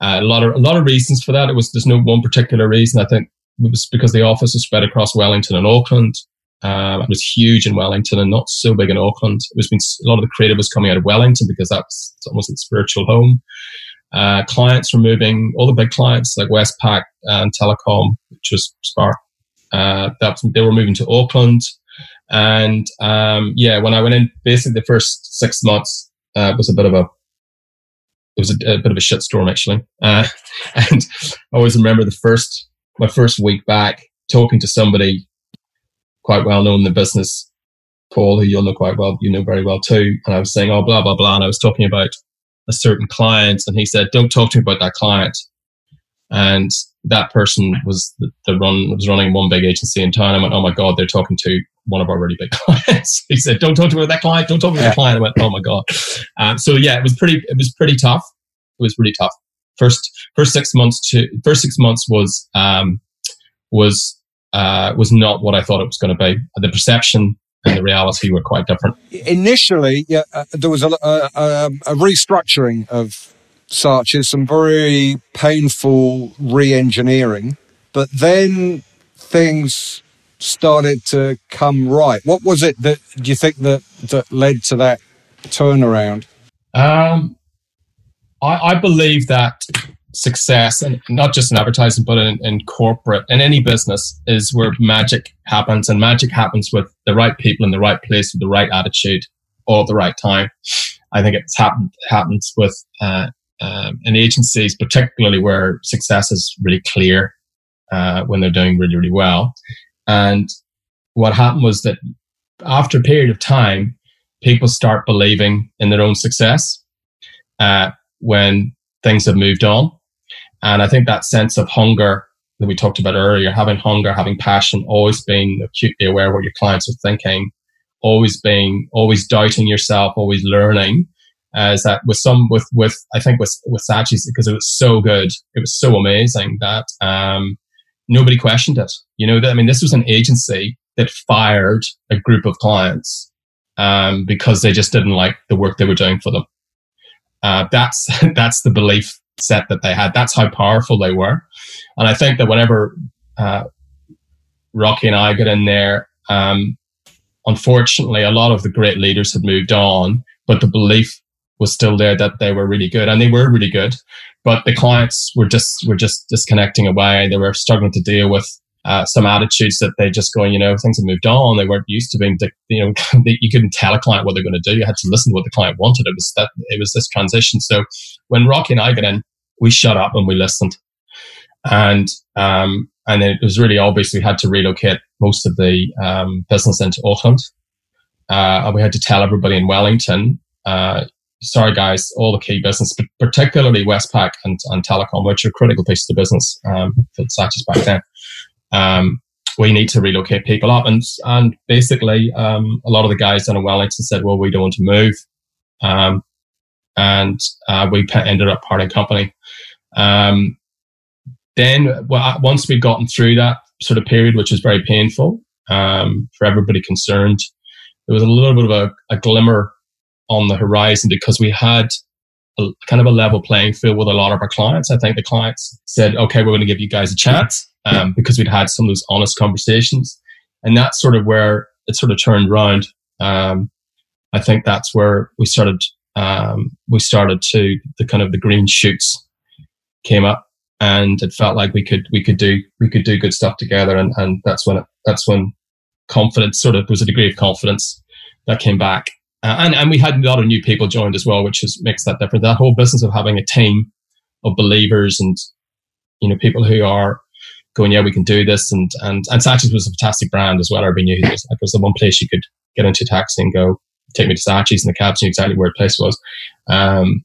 a lot of a lot of reasons for that. It was there's no one particular reason. I think it was because the office was spread across Wellington and Auckland. Um, it was huge in Wellington and not so big in Auckland. It was been a lot of the creative was coming out of Wellington because that's almost its spiritual home. Uh, clients were moving, all the big clients like Westpac and Telecom, which was Spark, uh, that they were moving to Auckland. And um, yeah, when I went in, basically the first six months, uh, was a bit of a it was a, a bit of a shitstorm actually. Uh, and I always remember the first my first week back talking to somebody quite well known in the business Paul, who you'll know quite well, you know very well too. And I was saying, oh, blah, blah, blah. And I was talking about a certain client. And he said, don't talk to me about that client. And that person was the, the run was running one big agency in town. I went, oh my God, they're talking to one of our really big clients. he said, don't talk to me about that client. Don't talk to me about that client. I went, oh my God. Um, so yeah, it was pretty, it was pretty tough. It was pretty tough. First, first six months to first six months was, um, was, uh, was not what I thought it was going to be. The perception and the reality were quite different. Initially, yeah, uh, there was a, a, a restructuring of Saatchi's, some very painful re-engineering, but then things started to come right. What was it that do you think that that led to that turnaround? Um, I, I believe that success, and not just in advertising, but in, in corporate, in any business, is where magic happens. And magic happens with the right people in the right place with the right attitude all at the right time. I think it's happened happens with uh, um, in agencies, particularly where success is really clear uh, when they're doing really really well. And what happened was that after a period of time, people start believing in their own success uh, when things have moved on. And I think that sense of hunger that we talked about earlier, having hunger, having passion, always being acutely aware of what your clients are thinking, always being, always doubting yourself, always learning. Uh, that with some with with I think with with Saatchi's because it was so good, it was so amazing that um, nobody questioned it. You know, I mean, this was an agency that fired a group of clients um, because they just didn't like the work they were doing for them. Uh, that's that's the belief set that they had. That's how powerful they were. And I think that whenever uh, Rocky and I got in there, um, unfortunately, a lot of the great leaders had moved on, but the belief was still there that they were really good, and they were really good. But the clients were just were just disconnecting away. They were struggling to deal with uh, some attitudes that they just going, you know, things have moved on. They weren't used to being, you know, you couldn't tell a client what they're going to do. You had to listen to what the client wanted. It was that, it was this transition. So when Rocky and I got in, we shut up and we listened. And, um, and it was really obvious we had to relocate most of the, um, business into Auckland. Uh, and we had to tell everybody in Wellington, uh, sorry guys, all the key business, but particularly Westpac and, and Telecom, which are critical pieces of business um, for Saatchi's back then um, we need to relocate people up. And and basically, um, a lot of the guys down in Wellington said, well, we don't want to move. Um, and uh, we ended up parting company. Um, then well, once we'd gotten through that sort of period, which was very painful um, for everybody concerned, there was a little bit of a, a glimmer on the horizon because we had a, kind of a level playing field with a lot of our clients. I think the clients said, okay, we're going to give you guys a chance um, because we'd had some of those honest conversations. And that's sort of where it sort of turned around. Um, I think that's where we started, um, we started to the kind of the green shoots came up and it felt like we could, we could do, we could do good stuff together. And, and that's when, it, that's when confidence sort of, was a degree of confidence that came back. Uh, and, and we had a lot of new people joined as well, which is, makes that different. That whole business of having a team of believers and, you know, people who are going, yeah, we can do this. And and and Saatchi's was a fantastic brand as well. I mean, it was, it was the one place you could get into a taxi and go, take me to Saatchi's, and the cabs knew exactly where the place was. Um,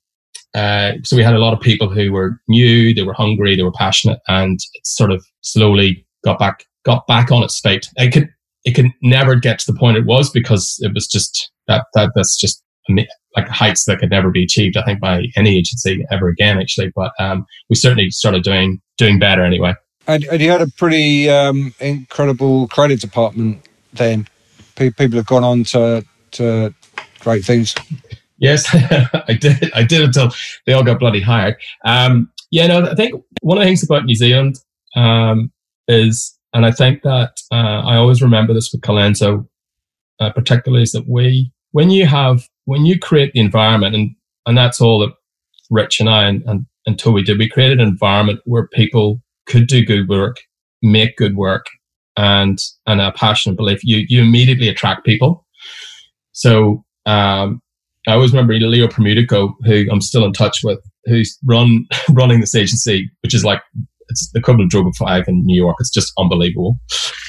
uh, so we had a lot of people who were new, they were hungry, they were passionate, and it sort of slowly got back got back on its feet. It could it could never get to the point it was because it was just that that that's just like heights that could never be achieved. I think by any agency ever again, actually. But um, we certainly started doing doing better anyway. And, and you had a pretty um, incredible credit department then. People have gone on to to great things. Yes, I did. I did until they all got bloody hired. Um, yeah, no, I think one of the things about New Zealand um, is, and I think that uh, I always remember this with Colenso, uh, particularly, is that we, when you have, when you create the environment, and and that's all that Rich and I and, and, and did, we created an environment where people could do good work, make good work, and and a passionate belief, you you immediately attract people. So um, I always remember Leo Premutico, who I'm still in touch with, who's run running this agency, which is like it's the equivalent of Droga Five in New York. It's just unbelievable.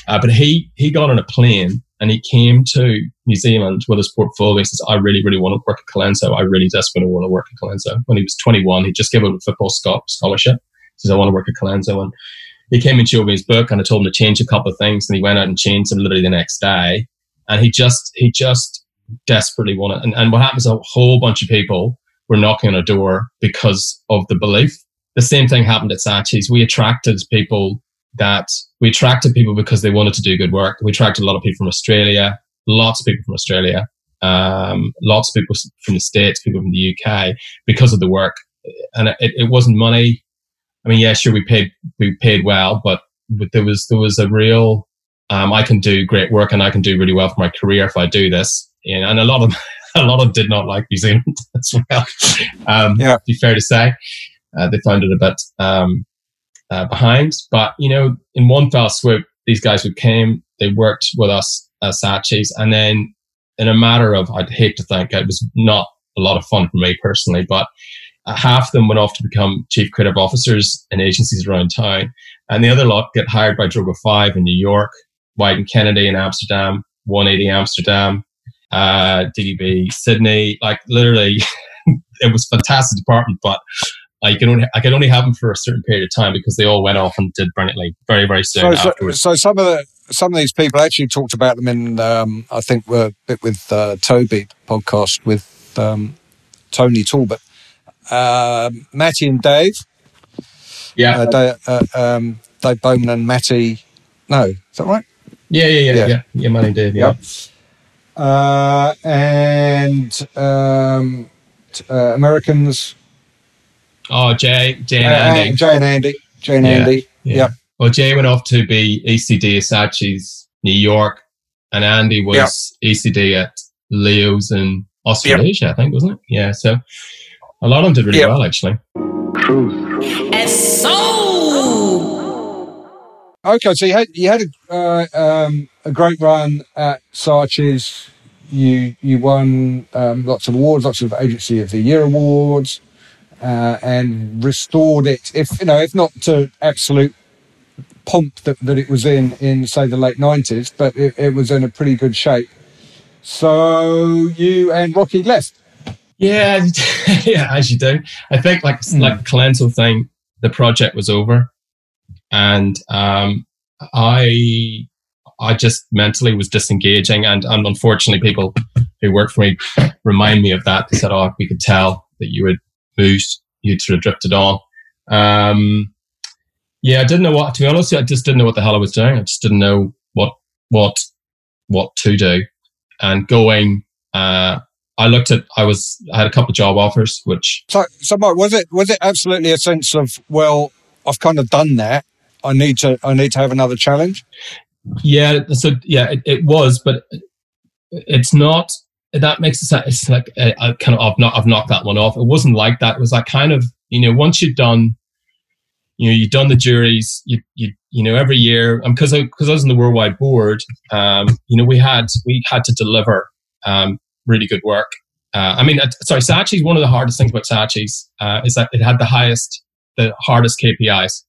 Uh, but he he got on a plane and he came to New Zealand with his portfolio. He says, "I really, really want to work at Colenso. I really desperately want to work at Colenso." When he was 21, he just gave up a football scholarship. He says, "I want to work at Colenso," and he came and showed me his book, and I told him to change a couple of things, and he went out and changed them literally the next day. And he just he just desperately wanted. And, and what happens? A whole bunch of people were knocking on a door because of the belief. The same thing happened at Saatchi's. We attracted people that we attracted people because they wanted to do good work. We attracted a lot of people from Australia, lots of people from Australia, um, lots of people from the States, people from the UK because of the work. And it, it wasn't money. I mean, yeah, sure, we paid, we paid well, but, but there was, there was a real, um, I can do great work and I can do really well for my career if I do this. You know, and a lot of, a lot of did not like New Zealand as well. Um, yeah. Be fair to say, uh, they found it a bit, um, uh, behind. But you know, in one fell swoop, these guys who came, they worked with us at Saatchi's, and then in a matter of, I'd hate to think it was not a lot of fun for me personally, but uh, half of them went off to become chief creative officers in agencies around town, and the other lot get hired by Droga Five in New York, Wieden Kennedy in Amsterdam, 180 Amsterdam, uh, DDB Sydney. Like literally, it was fantastic department, but I can only I can only have them for a certain period of time because they all went off and did brilliantly very very soon so, afterwards. So, so some of the some of these people actually talked about them in um, I think were a bit with uh, Toby podcast with um, Tony Talbot, uh, Matty and Dave. Yeah, uh, Dave, uh, um, Dave Bowman and Matty. No, is that right? Yeah, yeah, yeah, yeah, yeah. yeah Matty and Dave. Yeah. Yep. Uh, and um, uh, Americans Oh, Jay, Jay and uh, Andy. Jay and Andy. Jay and yeah, Andy. Yeah. Yep. Well, Jay went off to be ECD Saatchi's New York, and Andy was yep. ECD at Leo's in Australasia, yep. I think, wasn't it? Yeah. So a lot of them did really well, actually. Truth. And so. Okay, so you had you had a uh, um, a great run at Saatchi's. You you won um, lots of awards, lots of Agency of the Year awards uh, and restored it, if you know, if not to absolute pomp that, that it was in in say the late nineties, but it, it, was in a pretty good shape. So you and Rocky left. Yeah, yeah, as you do. I think like mm. like the Colenso thing, the project was over, and um, I I just mentally was disengaging, and, and unfortunately, people who work for me remind me of that. They said, "Oh, we could tell that you had boost, you sort of drifted on. Um, yeah, I didn't know what to be honest. I just didn't know what the hell I was doing. I just didn't know what what what to do. And going, uh, I looked at. I was. I had a couple of job offers, which. So, so Mark, was it was it absolutely a sense of well, I've kind of done that. I need to. I need to have another challenge. Yeah. So yeah, it, it was, but it's not that makes it it's like uh, I kind of I've not I've knocked that one off. It wasn't like that. It was like kind of you know once you've done you know you've done the juries you you you know every year because um, because I, I was in the worldwide board um, you know we had we had to deliver um, really good work. Uh, I mean, uh, sorry, Saatchi's one of the hardest things about Saatchi's uh, is that it had the highest, the hardest KPIs.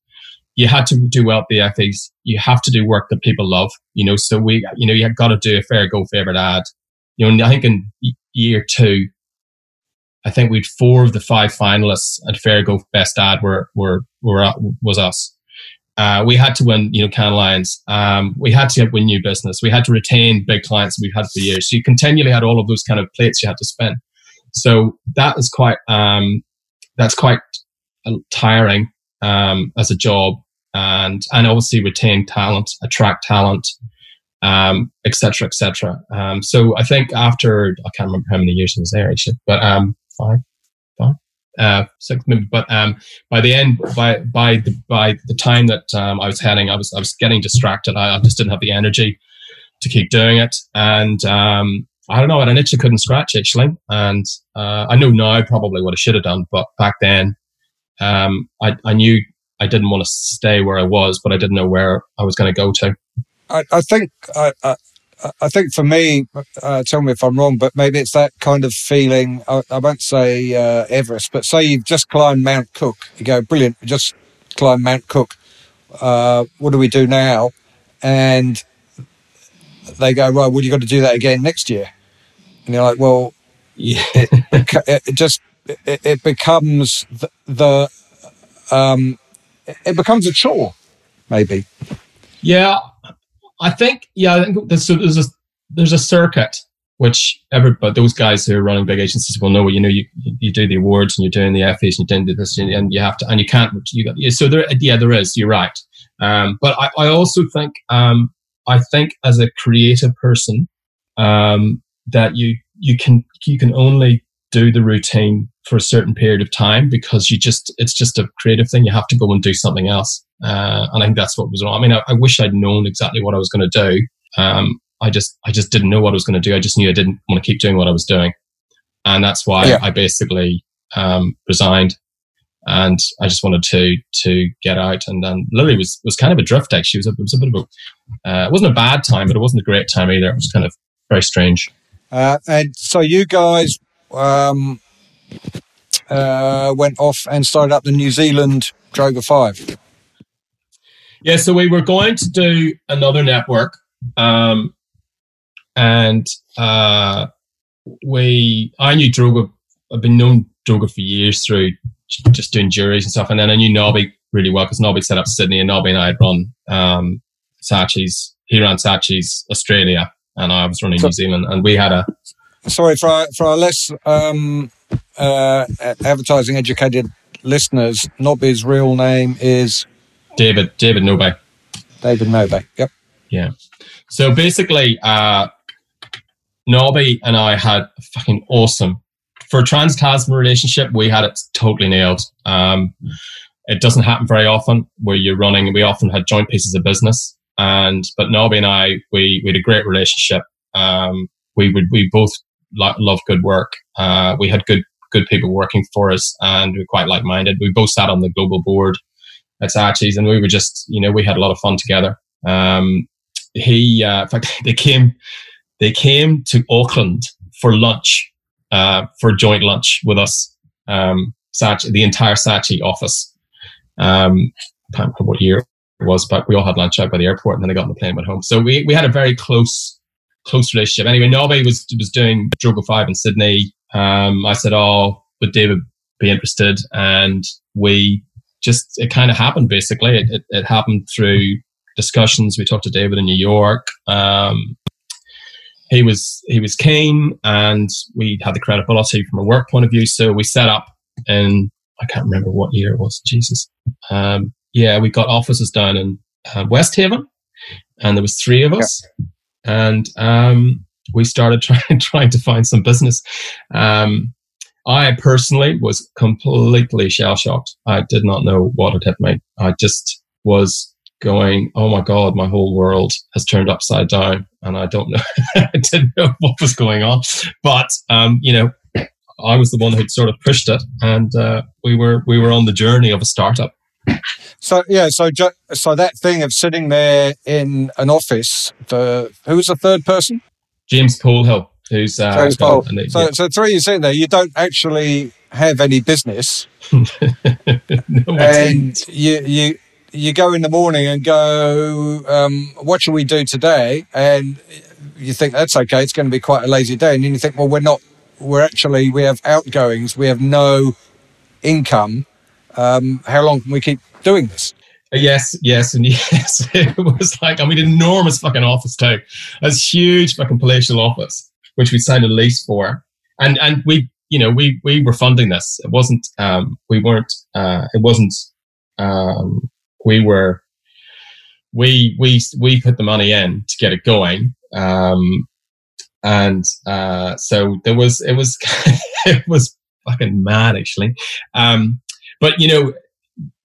You had to do well at the Effies. You have to do work that people love, you know. So we, you know, you got to do a fair go favorite ad you know, I think in year two, I think we'd four of the five finalists at Fair Go Best Ad were were were was us. Uh, we had to win, you know, Cannes Lions. Um, we had to win new business. We had to retain big clients we've had for years. So you continually had all of those kind of plates you had to spin. So that is quite um, that's quite uh, tiring um, as a job, and and obviously retain talent, attract talent, um, et cetera, et cetera. Um, so I think after, I can't remember how many years I was there actually, but um, five, five, uh, six, maybe. But um, by the end, by by the by the time that um, I was heading, I was I was getting distracted. I, I just didn't have the energy to keep doing it, and um, I don't know, I couldn't scratch actually. And uh, I know now probably what I should have done, but back then, um, I I knew I didn't want to stay where I was, but I didn't know where I was going to go to. I, I think I, I, I, think for me, uh, tell me if I'm wrong, but maybe it's that kind of feeling. I, I won't say uh, Everest, but say you've just climbed Mount Cook. You go, brilliant, just climbed Mount Cook. uh, what do we do now? And they go, right, well, you got to do that again next year. And you're like, well, Yeah. it, it just it, it becomes the, the um, it becomes a chore, maybe. Yeah, I think yeah, I think there's, so there's a there's a circuit which everybody those guys who are running big agencies will know. You know, you you do the awards and you're doing the Effies and you're doing this and you have to and you can't you got, so there yeah there is you're right. Um, but I, I also think um, I think as a creative person um, that you you can you can only do the routine for a certain period of time because you just it's just a creative thing. You have to go and do something else. Uh, and i think that's what was wrong. I mean I, I wish i'd known exactly what i was going to do. Um, i just i just didn't know what i was going to do. I just knew i didn't want to keep doing what i was doing. And that's why Yeah. i basically um, resigned. And i just wanted to to get out. And then lily was was kind of adrift actually. It was a, it was a bit of a uh, it wasn't a bad time but it wasn't a great time either. It was kind of very strange. Uh, and so you guys um, uh, went off and started up the New Zealand Droga Five. Yeah, so we were going to do another network, um, and uh, we I knew Droga. I've been known Droga for years through just doing juries and stuff, and then I knew Nobby really well because Nobby set up Sydney, and Nobby and I had run um, Saatchi's. He ran Saatchi's Australia, and I was running So- New Zealand, and we had a Sorry for our, for our less um, uh, advertising educated listeners. Nobby's real name is David David Nobay. David Nobay. Yep. Yeah. So basically, uh, Nobby and I had a fucking awesome for a trans-Tasman relationship. We had it totally nailed. Um, it doesn't happen very often where you're running. We often had joint pieces of business, and but Nobby and I, we we had a great relationship. Um, we would we both lo- love good work. Uh, we had good good people working for us, and we are quite like-minded. We both sat on the global board at Saatchi's, and we were just you know we had a lot of fun together. Um, he, uh, in fact, they came, they came to Auckland for lunch, uh, for joint lunch with us. Um, Saatchi, the entire Saatchi office. Um, I can't remember what year it was, but we all had lunch out by the airport, and then they got on the plane and went home. So we we had a very close, close relationship. Anyway, Nobby was was doing Droga Five in Sydney. Um, I said, "Oh, would David be interested?" And we just it kind of happened basically. It, it, it happened through discussions. We talked to David in New York. Um, he was he was keen, and we had the credibility from a work point of view. So we set up in I can't remember what year it was. Jesus, um, yeah, we got offices down in uh, West Haven, and there was three of us, and um, we started trying trying to find some business. Um, I personally was completely shell shocked. I did not know what had hit me. I just was going, "Oh my god, my whole world has turned upside down," and I don't know. I didn't know what was going on, but um, you know, I was the one who'd sort of pushed it, and uh, we were we were on the journey of a startup. So yeah, so ju- so that thing of sitting there in an office, the who was the third person? James Polehill, who's uh, James Paul. and they- So so three sitting there, you don't actually have any business. No, and you you you go in the morning and go, um, what shall we do today? And you think that's okay, it's going to be quite a lazy day, and then you think, well, we're not. We're actually we have outgoings, we have no income. Um, how long can we keep doing this? Uh, Yes, yes, and yes. It was like, I mean, enormous fucking office too. This huge fucking palatial office, which we signed a lease for. And and we, you know, we we were funding this. It wasn't um we weren't uh it wasn't um we were we we we put the money in to get it going. Um and uh so there was it was it was fucking mad actually. Um but you know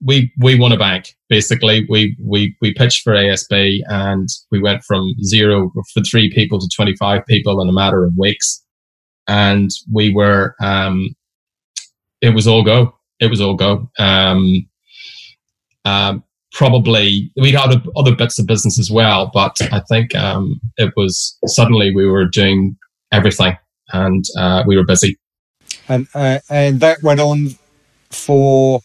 we we won a bank basically. We we we pitched for ASB and we went from zero for three people to 25 people in a matter of weeks. And we were um it was all go. It was all go. Um um probably we'd had other- other bits of business as well but i think um it was suddenly we were doing everything and uh we were busy. And uh, and that went on for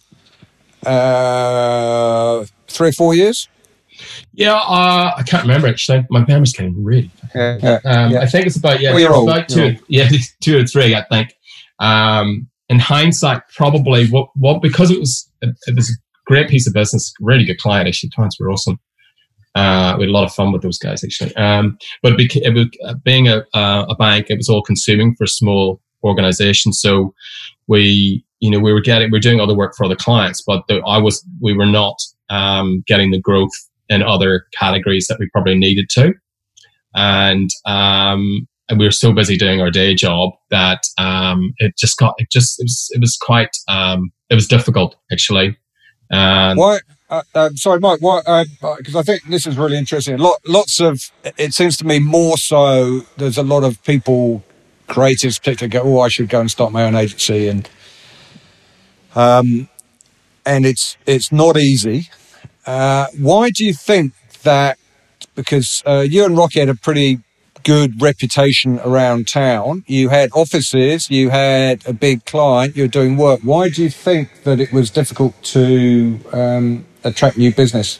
uh, three or four years. Yeah, uh, I can't remember actually. My memory's getting really. Yeah, Um, yeah. I think it's about yeah, Well, about you're two, yeah, two or three. I think. Um, in hindsight, probably what what because it was it, it was a great piece of business, really good client. Actually, clients were awesome. Uh, we had a lot of fun with those guys actually. Um, but bec- it was, uh, being a uh, a bank, it was all consuming for a small organization. So we you know we were getting we are doing other work for other clients, but the, I was we were not um, getting the growth in other categories that we probably needed to and um, and we were so busy doing our day job that um, it just got it just it was it was quite um, it was difficult actually. And Why? Uh, uh, sorry, Mike. Why? Because I think this is really interesting. Lot, lots of. It seems to me more so. There's a lot of people, creatives, particularly, go, "Oh, I should go and start my own agency," and um, and it's it's not easy. Uh, why do you think that? Because uh, you and Rocky had a pretty good reputation around town. You had offices, you had a big client, you were doing work. Why do you think that it was difficult to um, attract new business?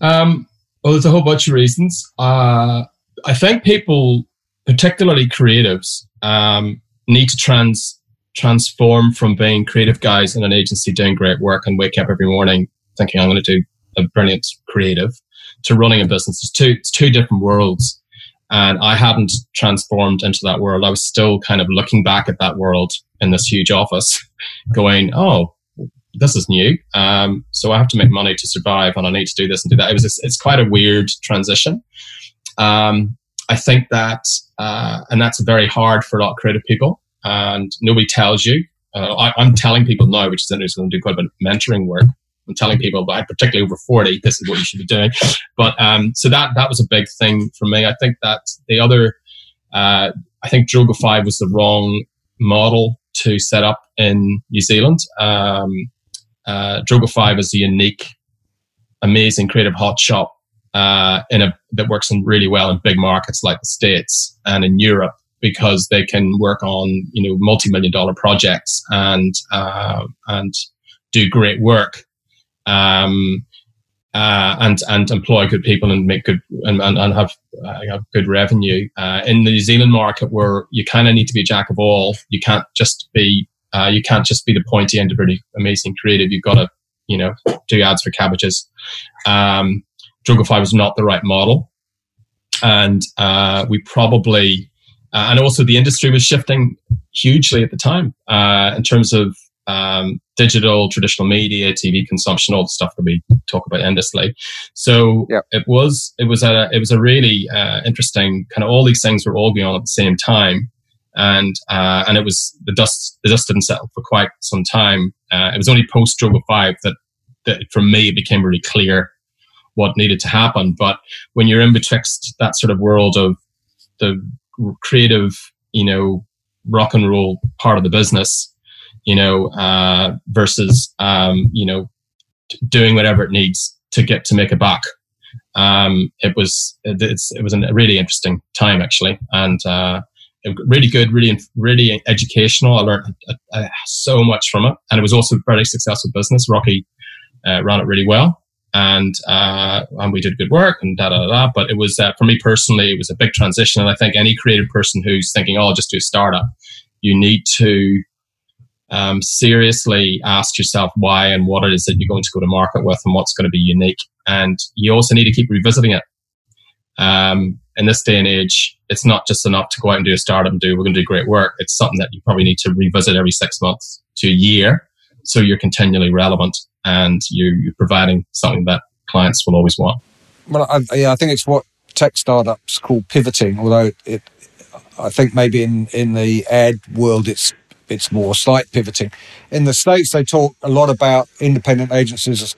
Um, well, there's a whole bunch of reasons. Uh, I think people, particularly creatives, um, need to trans transform from being creative guys in an agency doing great work and wake up every morning thinking I'm going to do a brilliant creative to running a business. It's two, it's two different worlds. And I hadn't transformed into that world. I was still kind of looking back at that world in this huge office, going, "Oh, this is new. Um, so I have to make money to survive, and I need to do this and do that." It was it's quite a weird transition. Um, I think that, uh, and that's very hard for a lot of creative people, and nobody tells you. Uh, I, I'm telling people now, which is interesting, to do quite a bit of mentoring work. I'm telling people, but particularly over 40, this is what you should be doing. But um, so that that was a big thing for me. I think that the other, uh, I think Droga 5 was the wrong model to set up in New Zealand. Um, uh, Droga 5 is a unique, amazing creative hot shop uh, in a that works in really well in big markets like the States and in Europe because they can work on you know multi-million dollar projects and uh, and do great work um, uh, and and employ good people and make good and, and, and have, uh, have good revenue. Uh, in the New Zealand market, where you kind of need to be a jack of all, you can't just be uh, you can't just be the pointy end of really amazing creative. You've got to you know do ads for cabbages. Um, Droga Five was not the right model, and uh, we probably uh, and also the industry was shifting hugely at the time uh, in terms of um, digital, traditional media, TV consumption, all the stuff that we talk about endlessly. So it was it was a it was a really uh, interesting kind of all these things were all going on at the same time, and uh, and it was the dust the dust didn't settle for quite some time. Uh, it was only post Droga Five that that for me it became really clear what needed to happen. But when you're in betwixt that sort of world of the creative, you know, rock and roll part of the business, you know, uh, versus, um, you know, t- doing whatever it needs to get to make a buck. Um, it was, it was a really interesting time actually. And, uh, really good, really, really educational. I learned uh, so much from it. And it was also a very successful business. Rocky, uh, ran it really well. And, uh, and we did good work and da da da. But it was, uh, for me personally, it was a big transition. And I think any creative person who's thinking, oh, I'll just do a startup, you need to, um, seriously ask yourself why and what it is that you're going to go to market with and what's going to be unique. And you also need to keep revisiting it. Um, in this day and age, it's not just enough to go out and do a startup and do, we're going to do great work. It's something that you probably need to revisit every six months to a year. So you're continually relevant and you, you're providing something that clients will always want. Well, I, yeah, I think it's what tech startups call pivoting. Although it, I think maybe in in the ad world, it's it's more slight pivoting. In the states, they talk a lot about independent agencies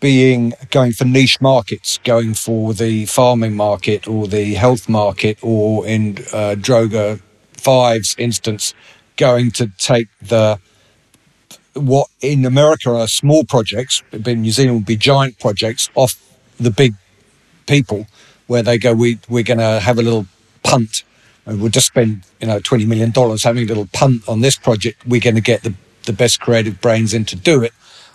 being going for niche markets, going for the farming market or the health market, or in uh, Droga Five's instance, going to take the what in America are small projects, in New Zealand would be giant projects off the big people, where they go, we we're going to have a little punt, and we'll just spend you know twenty million dollars having a little punt on this project. We're going to get the the best creative brains in to do it.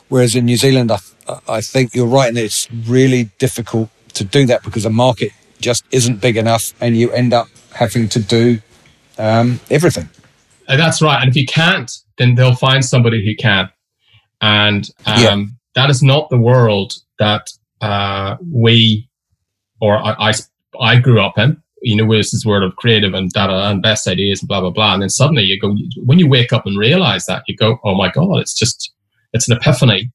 Whereas in New Zealand, I, I think you're right, and it's really difficult to do that because the market just isn't big enough, and you end up having to do um, everything. And that's right. And if you can't, then they'll find somebody who can. And um, yeah. that is not the world that uh, we or I, I, I grew up in. You know, with this world of creative and data and best ideas and blah blah blah. And then suddenly you go when you wake up and realize that you go, oh my god, it's just it's an epiphany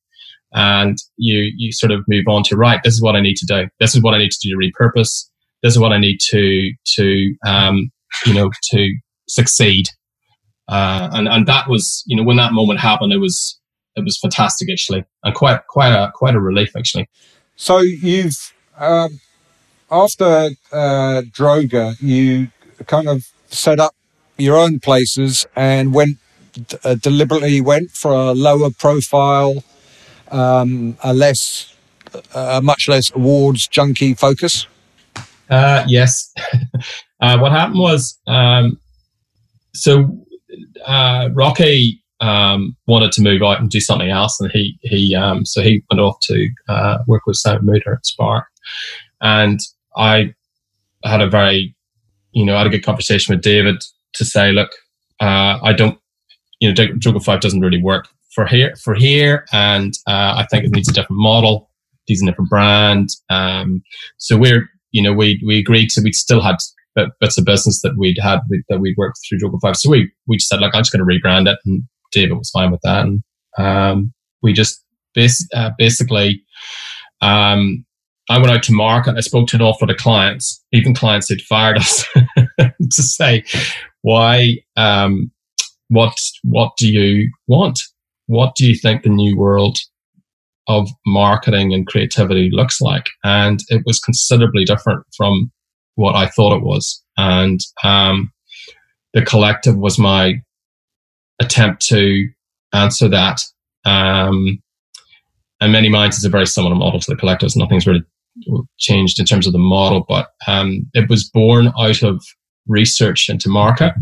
and you you sort of move on to right this is what i need to do this is what i need to do to repurpose this is what i need to to um, you know to succeed uh, and and that was you know when that moment happened it was it was fantastic actually and quite quite a quite a relief actually so you've um, after uh, droga you kind of set up your own places and went uh, deliberately went for a lower profile um, a less, a much less awards junkie focus? Uh, yes. uh, what happened was, um, so uh, Rocky um, wanted to move out and do something else, and he he um, so he went off to uh, work with Sam Mutter at Spark, and I had a very, you know, I had a good conversation with David to say, look, uh, I don't, you know, Droga Five doesn't really work for here for here, and uh, I think it needs a different model, needs a different brand. Um, so we're you know we we agreed to we still had bits of business that we'd had that we'd worked through Droga Five. So we we just said like I'm just going to rebrand it, and David was fine with that, and um, we just bas- uh, basically. Um, I went out to market. I spoke to an awful lot of clients, even clients who'd fired us, to say, "Why? Um, what? What do you want? what do you think the new world of marketing and creativity looks like? And it was considerably different from what I thought it was. And um, the collective was my attempt to answer that. Um, and many minds is a very similar model to the collective. Nothing's really changed in terms of the model, but um, it was born out of research into market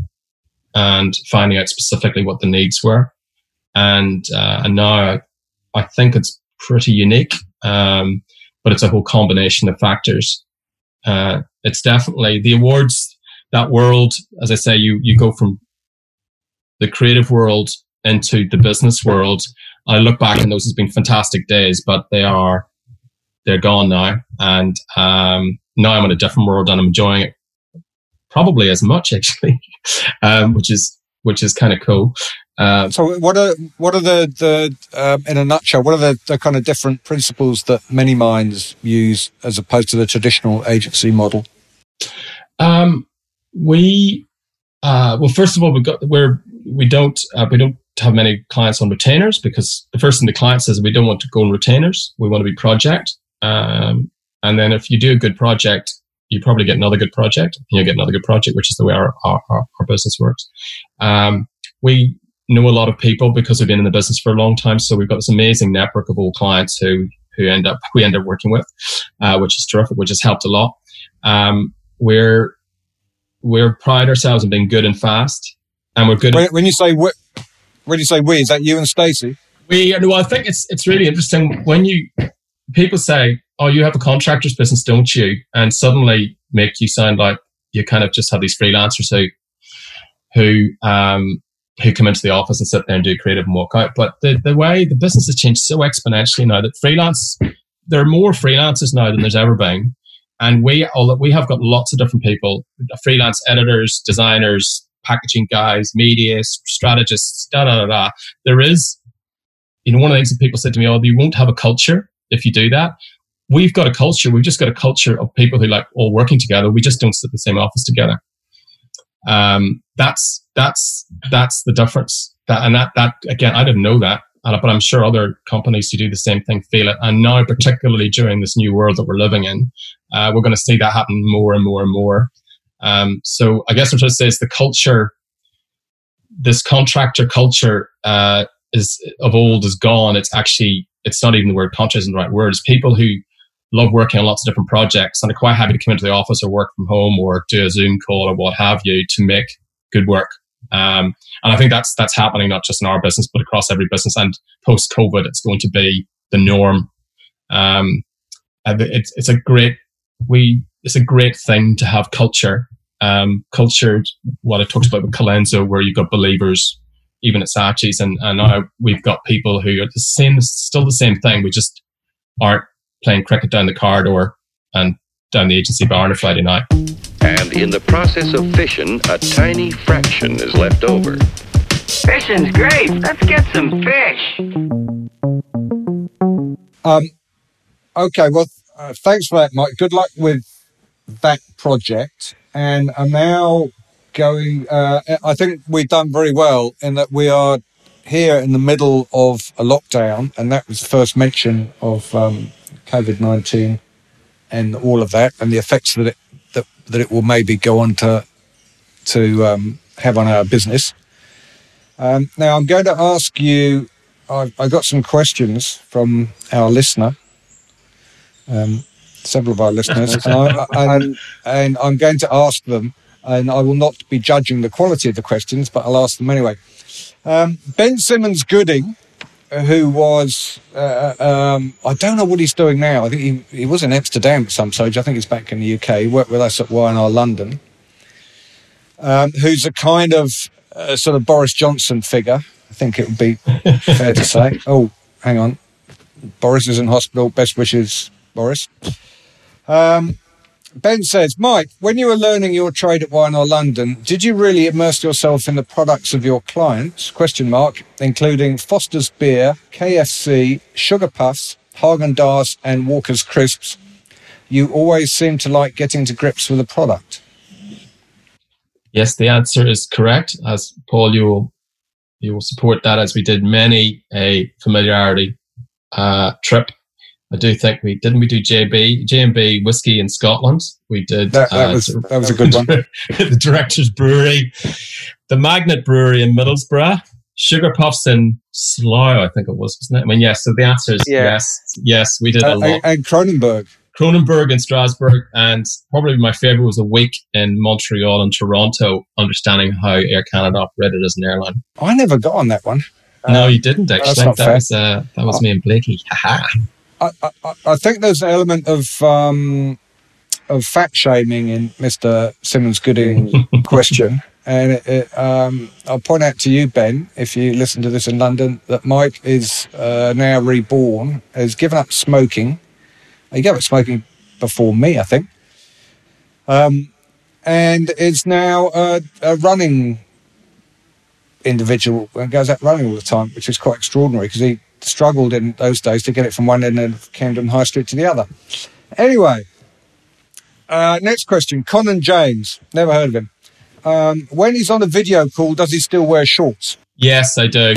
and finding out specifically what the needs were and uh, and now I, I, think it's pretty unique. Um, but it's a whole combination of factors. Uh, it's definitely the awards that world. As I say, you you go from the creative world into the business world. I look back and those has been fantastic days, but they are they're gone now, and um, now I'm in a different world and I'm enjoying it probably as much actually, um, which is which is kind of cool. Uh, so, what are what are the the um, in a nutshell? What are the, the kind of different principles that many minds use as opposed to the traditional agency model? Um, we uh, well, first of all, we got we're we don't uh, we don't have many clients on retainers because the first thing the client says we don't want to go on retainers. We want to be project. Um, and then if you do a good project, you probably get another good project, and you get another good project, which is the way our our, our business works. Um, we know a lot of people because we've been in the business for a long time. So we've got this amazing network of old clients who who end up we end up working with, uh, which is terrific, which has helped a lot. Um, we're we're pride ourselves in being good and fast, and we're good. When, when you say we, when you say we, is that you and Stacey? We well, I think it's it's really interesting when you people say, "Oh, you have a contractor's business, don't you?" and suddenly make you sound like you kind of just have these freelancers who who um, who come into the office and sit there and do creative and walk out. But the, the way the business has changed so exponentially now that freelance, there are more freelancers now than there's ever been. And we all we have got lots of different people, freelance editors, designers, packaging guys, media strategists, da da da da. There is, you know, one of the things that people said to me, "Oh, you won't have a culture if you do that." We've got a culture. We've just got a culture of people who like all working together. We just don't sit in the same office together. Um, that's that's that's the difference. That and that that again, I didn't know that, but I'm sure other companies who do the same thing feel it. And now, particularly during this new world that we're living in, uh, we're going to see that happen more and more and more. Um, so I guess what to say is the culture, this contractor culture, uh, is of old is gone. It's actually it's not even the word contractor isn't the right word. It's people who love working on lots of different projects and are quite happy to come into the office or work from home or do a Zoom call or what have you to make good work. Um, and I think that's that's happening not just in our business but across every business. And post COVID, it's going to be the norm Um, it's it's a great we it's a great thing to have culture. Um, culture, what I talked about with Colenso, where you've got believers, even at Saatchi's, and, and now we've got people who are the same, still the same thing. We just aren't playing cricket down the corridor and down the agency bar on a Friday night. And in the process of fission, a tiny fraction is left over. Fishing's great. Let's get some fish. Um, okay, well, uh, thanks for that, Mike. Good luck with that project. And I'm now going, uh, I think we've done very well in that we are here in the middle of a lockdown, and that was the first mention of um, COVID 19 and all of that, and the effects that it, that, that it will maybe go on to, to um, have on our business. Um, now, I'm going to ask you, I, I got some questions from our listener um, several of our listeners, and, I, and, and I'm going to ask them, and I will not be judging the quality of the questions, but I'll ask them anyway. Um, ben Simmons Gooding, who was, uh, um, I don't know what he's doing now. I think he, he was in Amsterdam at some stage. I think he's back in the UK. He worked with us at Y&R London. Um, who's a kind of uh, sort of Boris Johnson figure. I think it would be fair to say. Oh, hang on. Boris is in hospital. Best wishes, Boris. Um, ben says, Mike, when you were learning your trade at Y&R London, did you really immerse yourself in the products of your clients? Question mark, including Foster's Beer, KFC, Sugar Puffs, Häagen-Dazs, and Walker's Crisps. You always seem to like getting to grips with a product. Yes, the answer is correct. As Paul, you will you will support that as we did many a familiarity uh, trip I do think we didn't we do JB JMB whiskey in Scotland. We did that, that uh, was that was a good one. the Director's Brewery, the Magnet Brewery in Middlesbrough, Sugar Puffs in Slough, I think it was, wasn't it? I mean, yes. So the answer is yeah. yes, yes. We did uh, a lot. And Kronenbourg. Kronenbourg in Strasbourg, and probably my favorite was a week in Montreal and Toronto, understanding how Air Canada operated as an airline. I never got on that one. No, you didn't actually. That fair. was uh, that was oh. me and Blakey. I, I, I, think there's an element of um, of fat shaming in Mr. Simmons Gooding's question. And it, it, um, I'll point out to you, Ben, if you listen to this in London, that Mike is uh, now reborn, has given up smoking. He gave up smoking before me, I think. Um, and is now a, a running individual and goes out running all the time, which is quite extraordinary because he struggled in those days to get it from one end of Camden High Street to the other. Anyway, uh, next question. Conan James. Never heard of him. Um, when he's on a video call, does he still wear shorts? Yes, I do.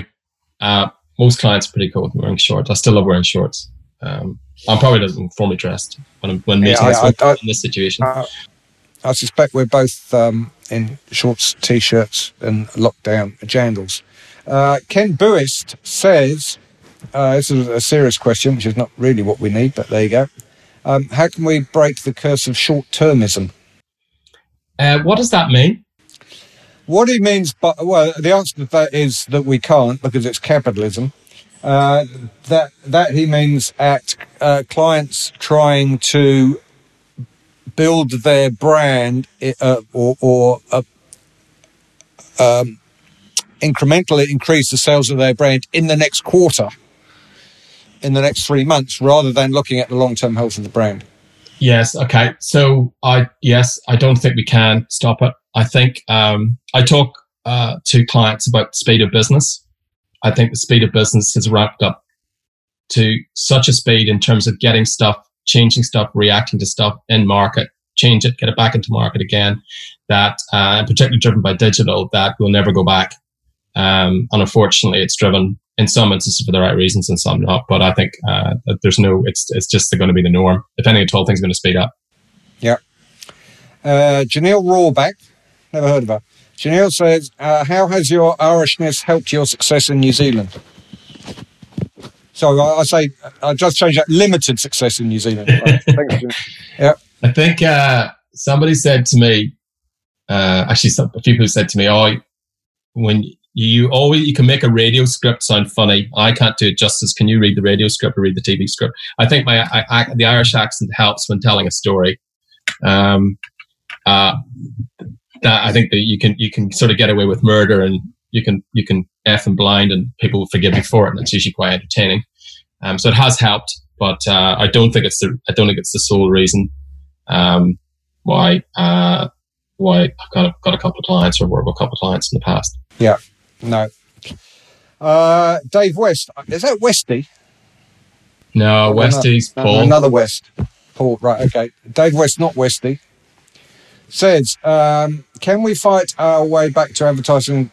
Uh, most clients are pretty cool with wearing shorts. I still love wearing shorts. Um, I'm probably not formally dressed when I'm when meeting yeah, I, I, in this situation. Uh, I suspect we're both um, in shorts, t-shirts, and lockdown jandals. Uh, Ken Buist says, uh, this is a serious question, which is not really what we need, but there you go. Um, how can we break the curse of short termism? Uh, what does that mean? What he means, but well, the answer to that is that we can't because it's capitalism. Uh, that that he means at uh, clients trying to build their brand uh, or, or uh, um, incrementally increase the sales of their brand in the next quarter in the next three months rather than looking at the long term health of the brand? Yes. Okay. So I yes, I don't think we can stop it. I think um, I talk uh, to clients about speed of business. I think the speed of business has ramped up to such a speed in terms of getting stuff, changing stuff, reacting to stuff in market, change it, get it back into market again. That, uh, and particularly driven by digital, that will never go back. Um, and unfortunately, it's driven in some instances for the right reasons and some not. But I think uh, there's no, it's it's just going to be the norm. If anything at all, things are going to speed up. Yeah. Uh, Janelle Rawback, never heard of her. Janelle says, uh, "How has your Irishness helped your success in New Zealand?" So I, I say, I just changed that. Limited success in New Zealand. Right. Thanks, yeah. I think uh, somebody said to me, uh, actually, some, a few people said to me, "Oh, when You always you can make a radio script sound funny. I can't do it justice. Can you read the radio script or read the TV script? I think my I, I, the Irish accent helps when telling a story. Um, uh, that I think that you can you can sort of get away with murder and you can you can f and blind and people will forgive you for it and it's usually quite entertaining. Um, so it has helped, but uh, I don't think it's the I don't think it's the sole reason um, why uh, why I've got got a couple of clients or worked with a couple of clients in the past. Yeah, no. Uh, Dave West is that Westy? No, Westy's Paul. No, another West. Paul, right? Okay, Dave West, not Westy. Says, um, can we fight our way back to advertising,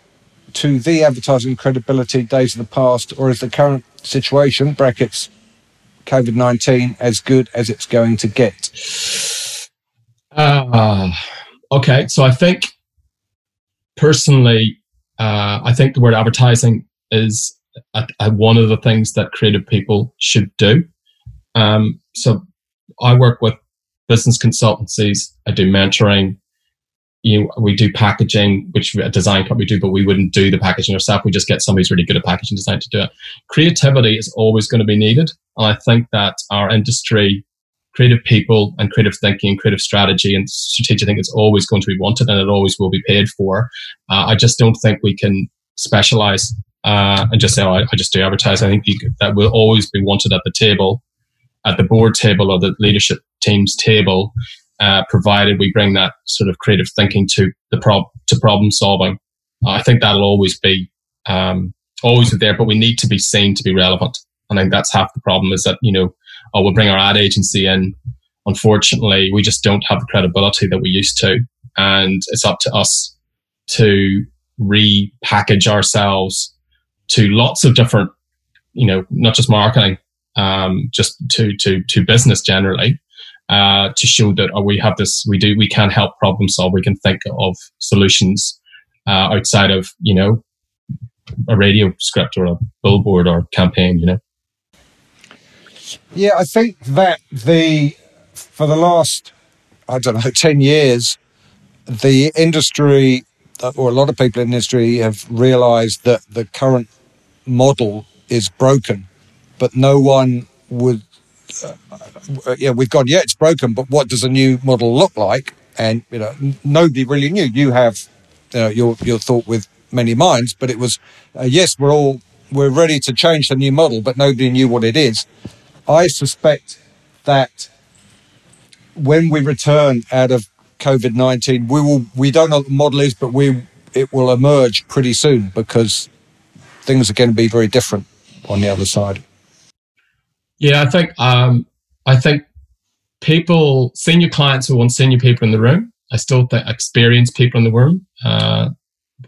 to the advertising credibility days of the past, or is the current situation (brackets COVID nineteen) as good as it's going to get? Uh, okay, so I think personally, uh, I think the word advertising is a, a, one of the things that creative people should do. Um, so I work with business consultancies. I do mentoring. You we do packaging, which a design company do, but we wouldn't do the packaging ourselves. We just get somebody who's really good at packaging design to do it. Creativity is always going to be needed. And I think that our industry creative people and creative thinking and creative strategy and strategic thinking is always going to be wanted and it always will be paid for. Uh, I just don't think we can specialize uh, and just say, oh, I, I just do advertising. I think you, that will always be wanted at the table, at the board table or the leadership team's table, uh, provided we bring that sort of creative thinking to the prob to problem solving. I think that'll always be um, always there, but we need to be seen to be relevant. I think that's half the problem is that you know oh, we'll bring our ad agency in. Unfortunately, we just don't have the credibility that we used to. And it's up to us to repackage ourselves to lots of different, you know, not just marketing, um, just to, to, to business generally, uh, to show that oh, we have this, we do, we can help problem solve. We can think of solutions uh, outside of, you know, a radio script or a billboard or campaign, you know. Yeah, I think that the for the last I don't know ten years, the industry or a lot of people in industry have realised that the current model is broken, but no one would. Uh, yeah, we've gone. Yeah, it's broken, but what does a new model look like? And you know, nobody really knew. You have you know, your your thought with many minds, but it was uh, yes, we're all we're ready to change the new model, but nobody knew what it is. I suspect that when we return out of COVID nineteen, we will we don't know what the model is, but we it will emerge pretty soon because things are going to be very different on the other side. Yeah, I think um, I think people, senior clients who want senior people in the room. I still think experienced people in the room, uh,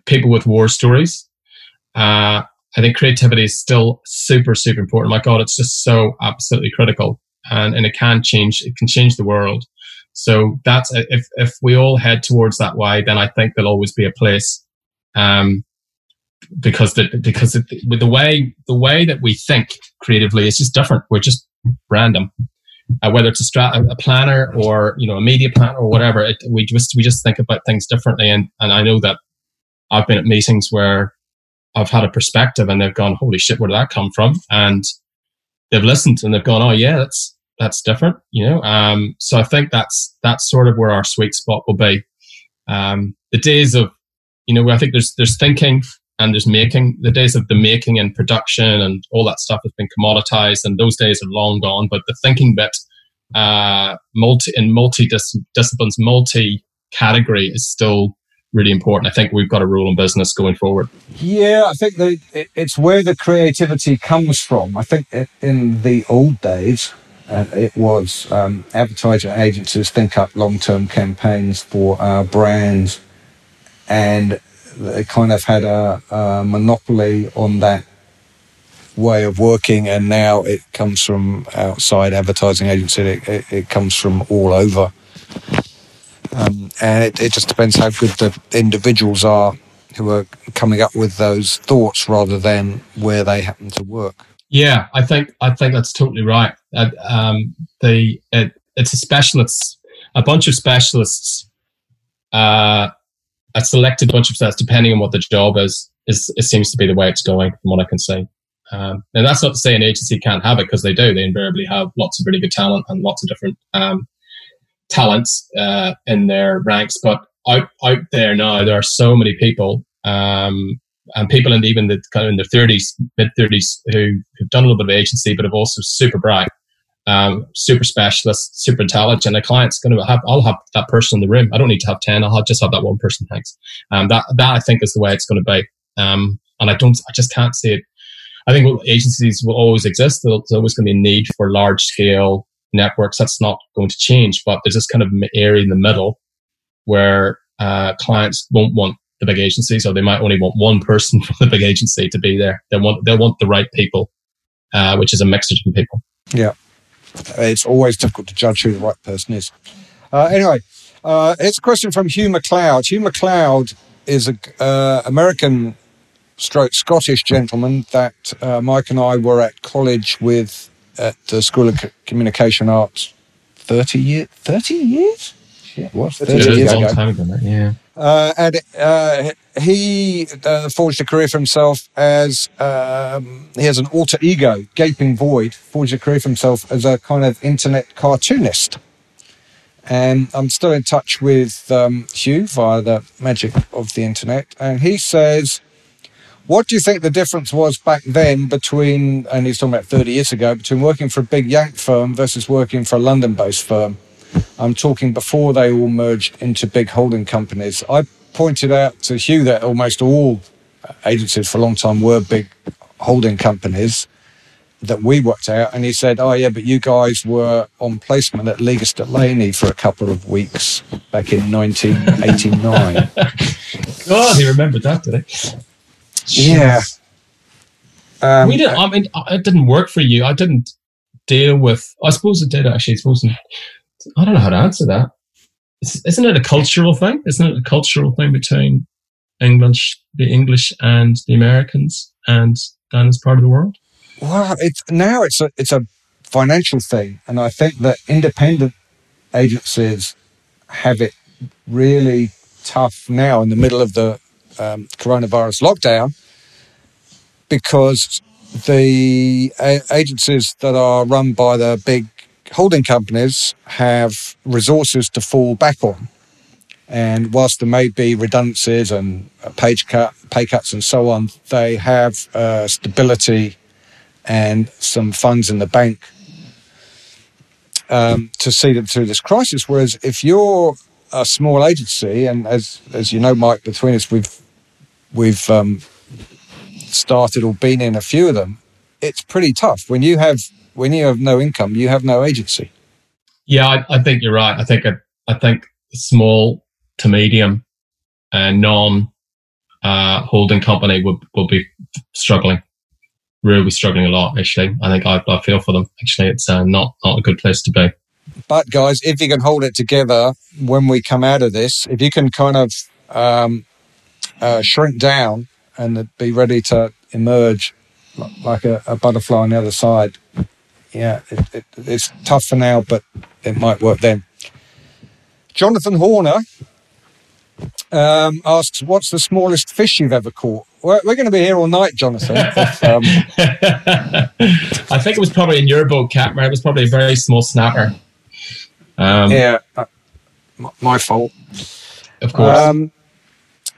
people with war stories, uh, I think creativity is still super, super important. My God, it's just so absolutely critical. And, and it can change, it can change the world. So that's, if, if we all head towards that way, then I think there'll always be a place. Um, because the, because it, with the way, the way that we think creatively is just different. We're just random. Uh, whether it's a, strat- a planner or you know a media planner or whatever, it, we just we just think about things differently. And and I know that I've been at meetings where I've had a perspective and they've gone, holy shit, where did that come from? And they've listened and they've gone, oh yeah, that's that's different, you know. Um, so I think that's that's sort of where our sweet spot will be. Um, the days of, you know, I think there's there's thinking and there's making. The days of the making and production and all that stuff has been commoditized, and those days are long gone. But the thinking bit, uh, multi in multi disciplines, multi category is still really important. I think we've got a rule in business going forward. Yeah, I think that it's where the creativity comes from. I think in the old days, uh, it was um, advertising agencies think up long-term campaigns for our brands, and they kind of had a, a monopoly on that way of working. And now it comes from outside advertising agency. It, it, it comes from all over. Um, and it, it just depends how good the individuals are who are coming up with those thoughts rather than where they happen to work. Yeah, I think I think that's totally right. Uh, um, the it, it's a specialists, a bunch of specialists, uh, a selected bunch of specialists, depending on what the job is. is it seems to be the way it's going from what I can see. Um, and that's not to say an agency can't have it because they do. They invariably have lots of really good talent and lots of different um, talents uh, in their ranks. But out out there now, there are so many people um, and people in even the kind of in their thirties, mid thirties, who have done a little bit of agency, but have also super bright, um, super specialist, super intelligent. A client's going to have, I'll have that person in the room. I don't need to have ten. I'll have, just have that one person. Thanks. Um, that that I think is the way it's going to be. Um, and I don't, I just can't see it. I think agencies will always exist. There's always going to be a need for large scale networks. That's not going to change, but there's this kind of area in the middle where uh, clients won't want the big agency, so they might only want one person from the big agency to be there. They want they want the right people, uh, which is a mixture of different people. Yeah, it's always difficult to judge who the right person is. Uh, anyway, uh, it's a question from Hugh MacLeod. Hugh MacLeod is an uh, American stroke Scottish gentleman that uh, Mike and I were at college with at the School of Communication Arts 30 years 30 years yeah, what 30 it years a long ago. time ago yeah Uh, and uh, he uh, forged a career for himself as um, he has an alter ego, Gaping Void, forged a career for himself as a kind of internet cartoonist. And I'm still in touch with um, Hugh via the magic of the internet. And he says, What do you think the difference was back then between, and he's talking about 30 years ago, between working for a big Yank firm versus working for a London based firm? I'm talking before they all merged into big holding companies. I pointed out to Hugh that almost all agencies for a long time were big holding companies that we worked out. And he said, Oh, yeah, but you guys were on placement at Leagas Delaney for a couple of weeks back in 1989. God, he remembered that, did he? Yeah. Um, we didn't. I mean, it didn't work for you. I didn't deal with. I suppose it did actually. I suppose. I don't know how to answer that. Isn't it a cultural thing? Isn't it a cultural thing between English, the English, and the Americans, and down this part of the world? Well, it's now it's a it's a financial thing, and I think that independent agencies have it really tough now in the middle of the um, coronavirus lockdown because the a- agencies that are run by the big holding companies have resources to fall back on. And whilst there may be redundancies and page cut, pay cuts and so on, they have uh, stability and some funds in the bank um, to see them through this crisis. Whereas if you're a small agency, and as as you know, Mike, between us, we've we've um, started or been in a few of them. It's pretty tough when you have when you have no income, you have no agency. Yeah, I, I think you're right. I think a, I think small to medium and non uh, holding company will will be struggling, really struggling a lot. Actually, I think I, I feel for them. Actually, it's uh, not not a good place to be. But guys, if you can hold it together when we come out of this, if you can kind of um, uh, shrink down and be ready to emerge like a, a butterfly on the other side, yeah, it, it, it's tough for now, but it might work then. Jonathan Horner um, asks, "What's the smallest fish you've ever caught?" We're, we're going to be here all night, Jonathan. um, I think it was probably in your boat, Catmur. It was probably a very small snapper. Um, yeah, uh, my, my fault. Of course.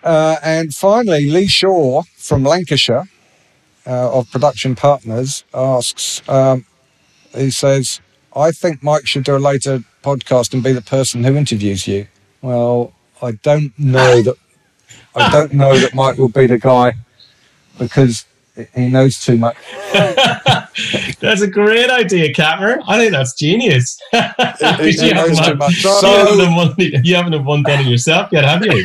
Uh, and finally, Lee Shaw from Lancashire uh, of Production Partners asks, um, he says, I think Mike should do a later podcast and be the person who interviews you. Well, I don't know that. I don't know that Mike will be the guy because he knows too much. that's a great idea, Catmur. I think that's genius. He- he you, haven't, much. you, So- haven't done you haven't done one done it yourself yet, have you?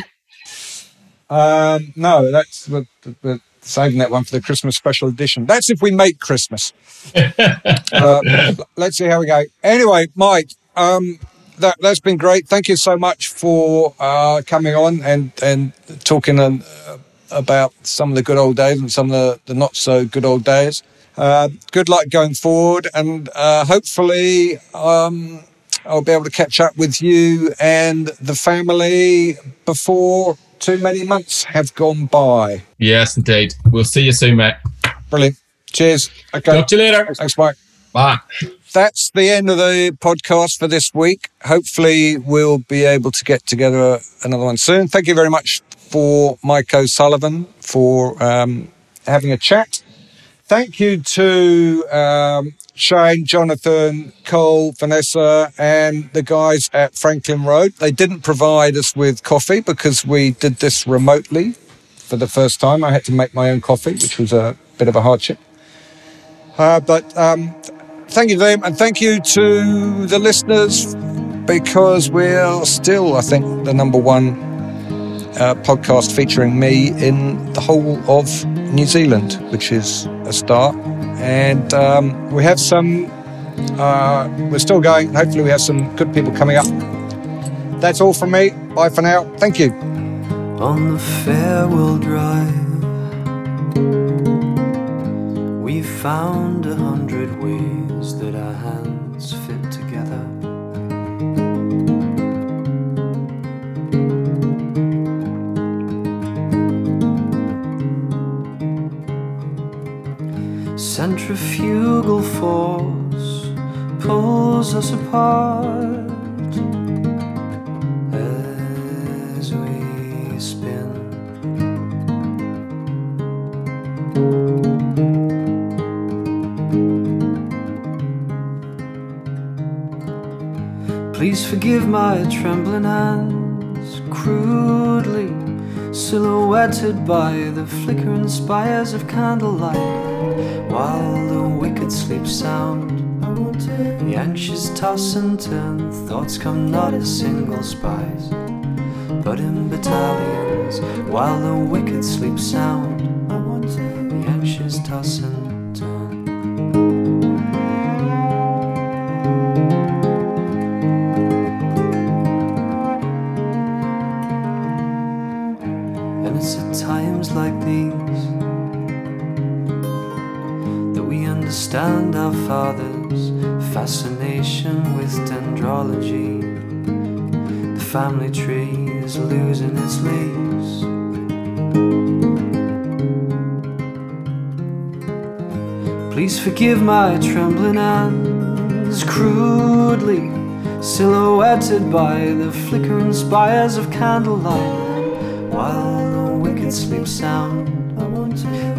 Um, no, that's we're, we're saving that one for the Christmas special edition. That's if we make Christmas. uh, let's see how we go. Anyway, Mike, um, that that's been great. Thank you so much for uh, coming on and and talking uh, about some of the good old days and some of the, the not so good old days. Uh, good luck going forward, and uh, hopefully. Um, I'll be able to catch up with you and the family before too many months have gone by. Yes, indeed. We'll see you soon, mate. Brilliant. Cheers. Okay. Talk to you later. Thanks, Mike. Bye. That's the end of the podcast for this week. Hopefully, we'll be able to get together another one soon. Thank you very much for Mike O'Sullivan for um, having a chat. Thank you to um, Shane, Jonathan, Cole, Vanessa, and the guys at Franklin Road. They didn't provide us with coffee because we did this remotely for the first time. I had to make my own coffee, which was a bit of a hardship. Uh, but um, thank you to them, and thank you to the listeners because we're still, I think, the number one uh, podcast featuring me in the whole of New Zealand, which is a start. And um, we have some, uh, we're still going. Hopefully, we have some good people coming up. That's all from me. Bye for now. Thank you. On the farewell drive, we found a hundred ways that our hands Centrifugal force pulls us apart as we spin. Please forgive my trembling hands, crudely silhouetted by the flickering spires of candlelight, while the wicked sleep sound. The anxious toss and turn, thoughts come not as single spies, but in battalions, while the wicked sleep sound. The anxious toss and family tree is losing its leaves. Please forgive my trembling hands, crudely silhouetted by the flickering spires of candlelight, while the wicked sleep sound.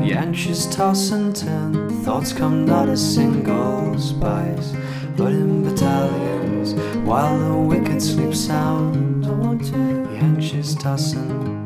The anxious toss and turn, thoughts come not as single spies, but in battalions, while the wicked sleep sound. The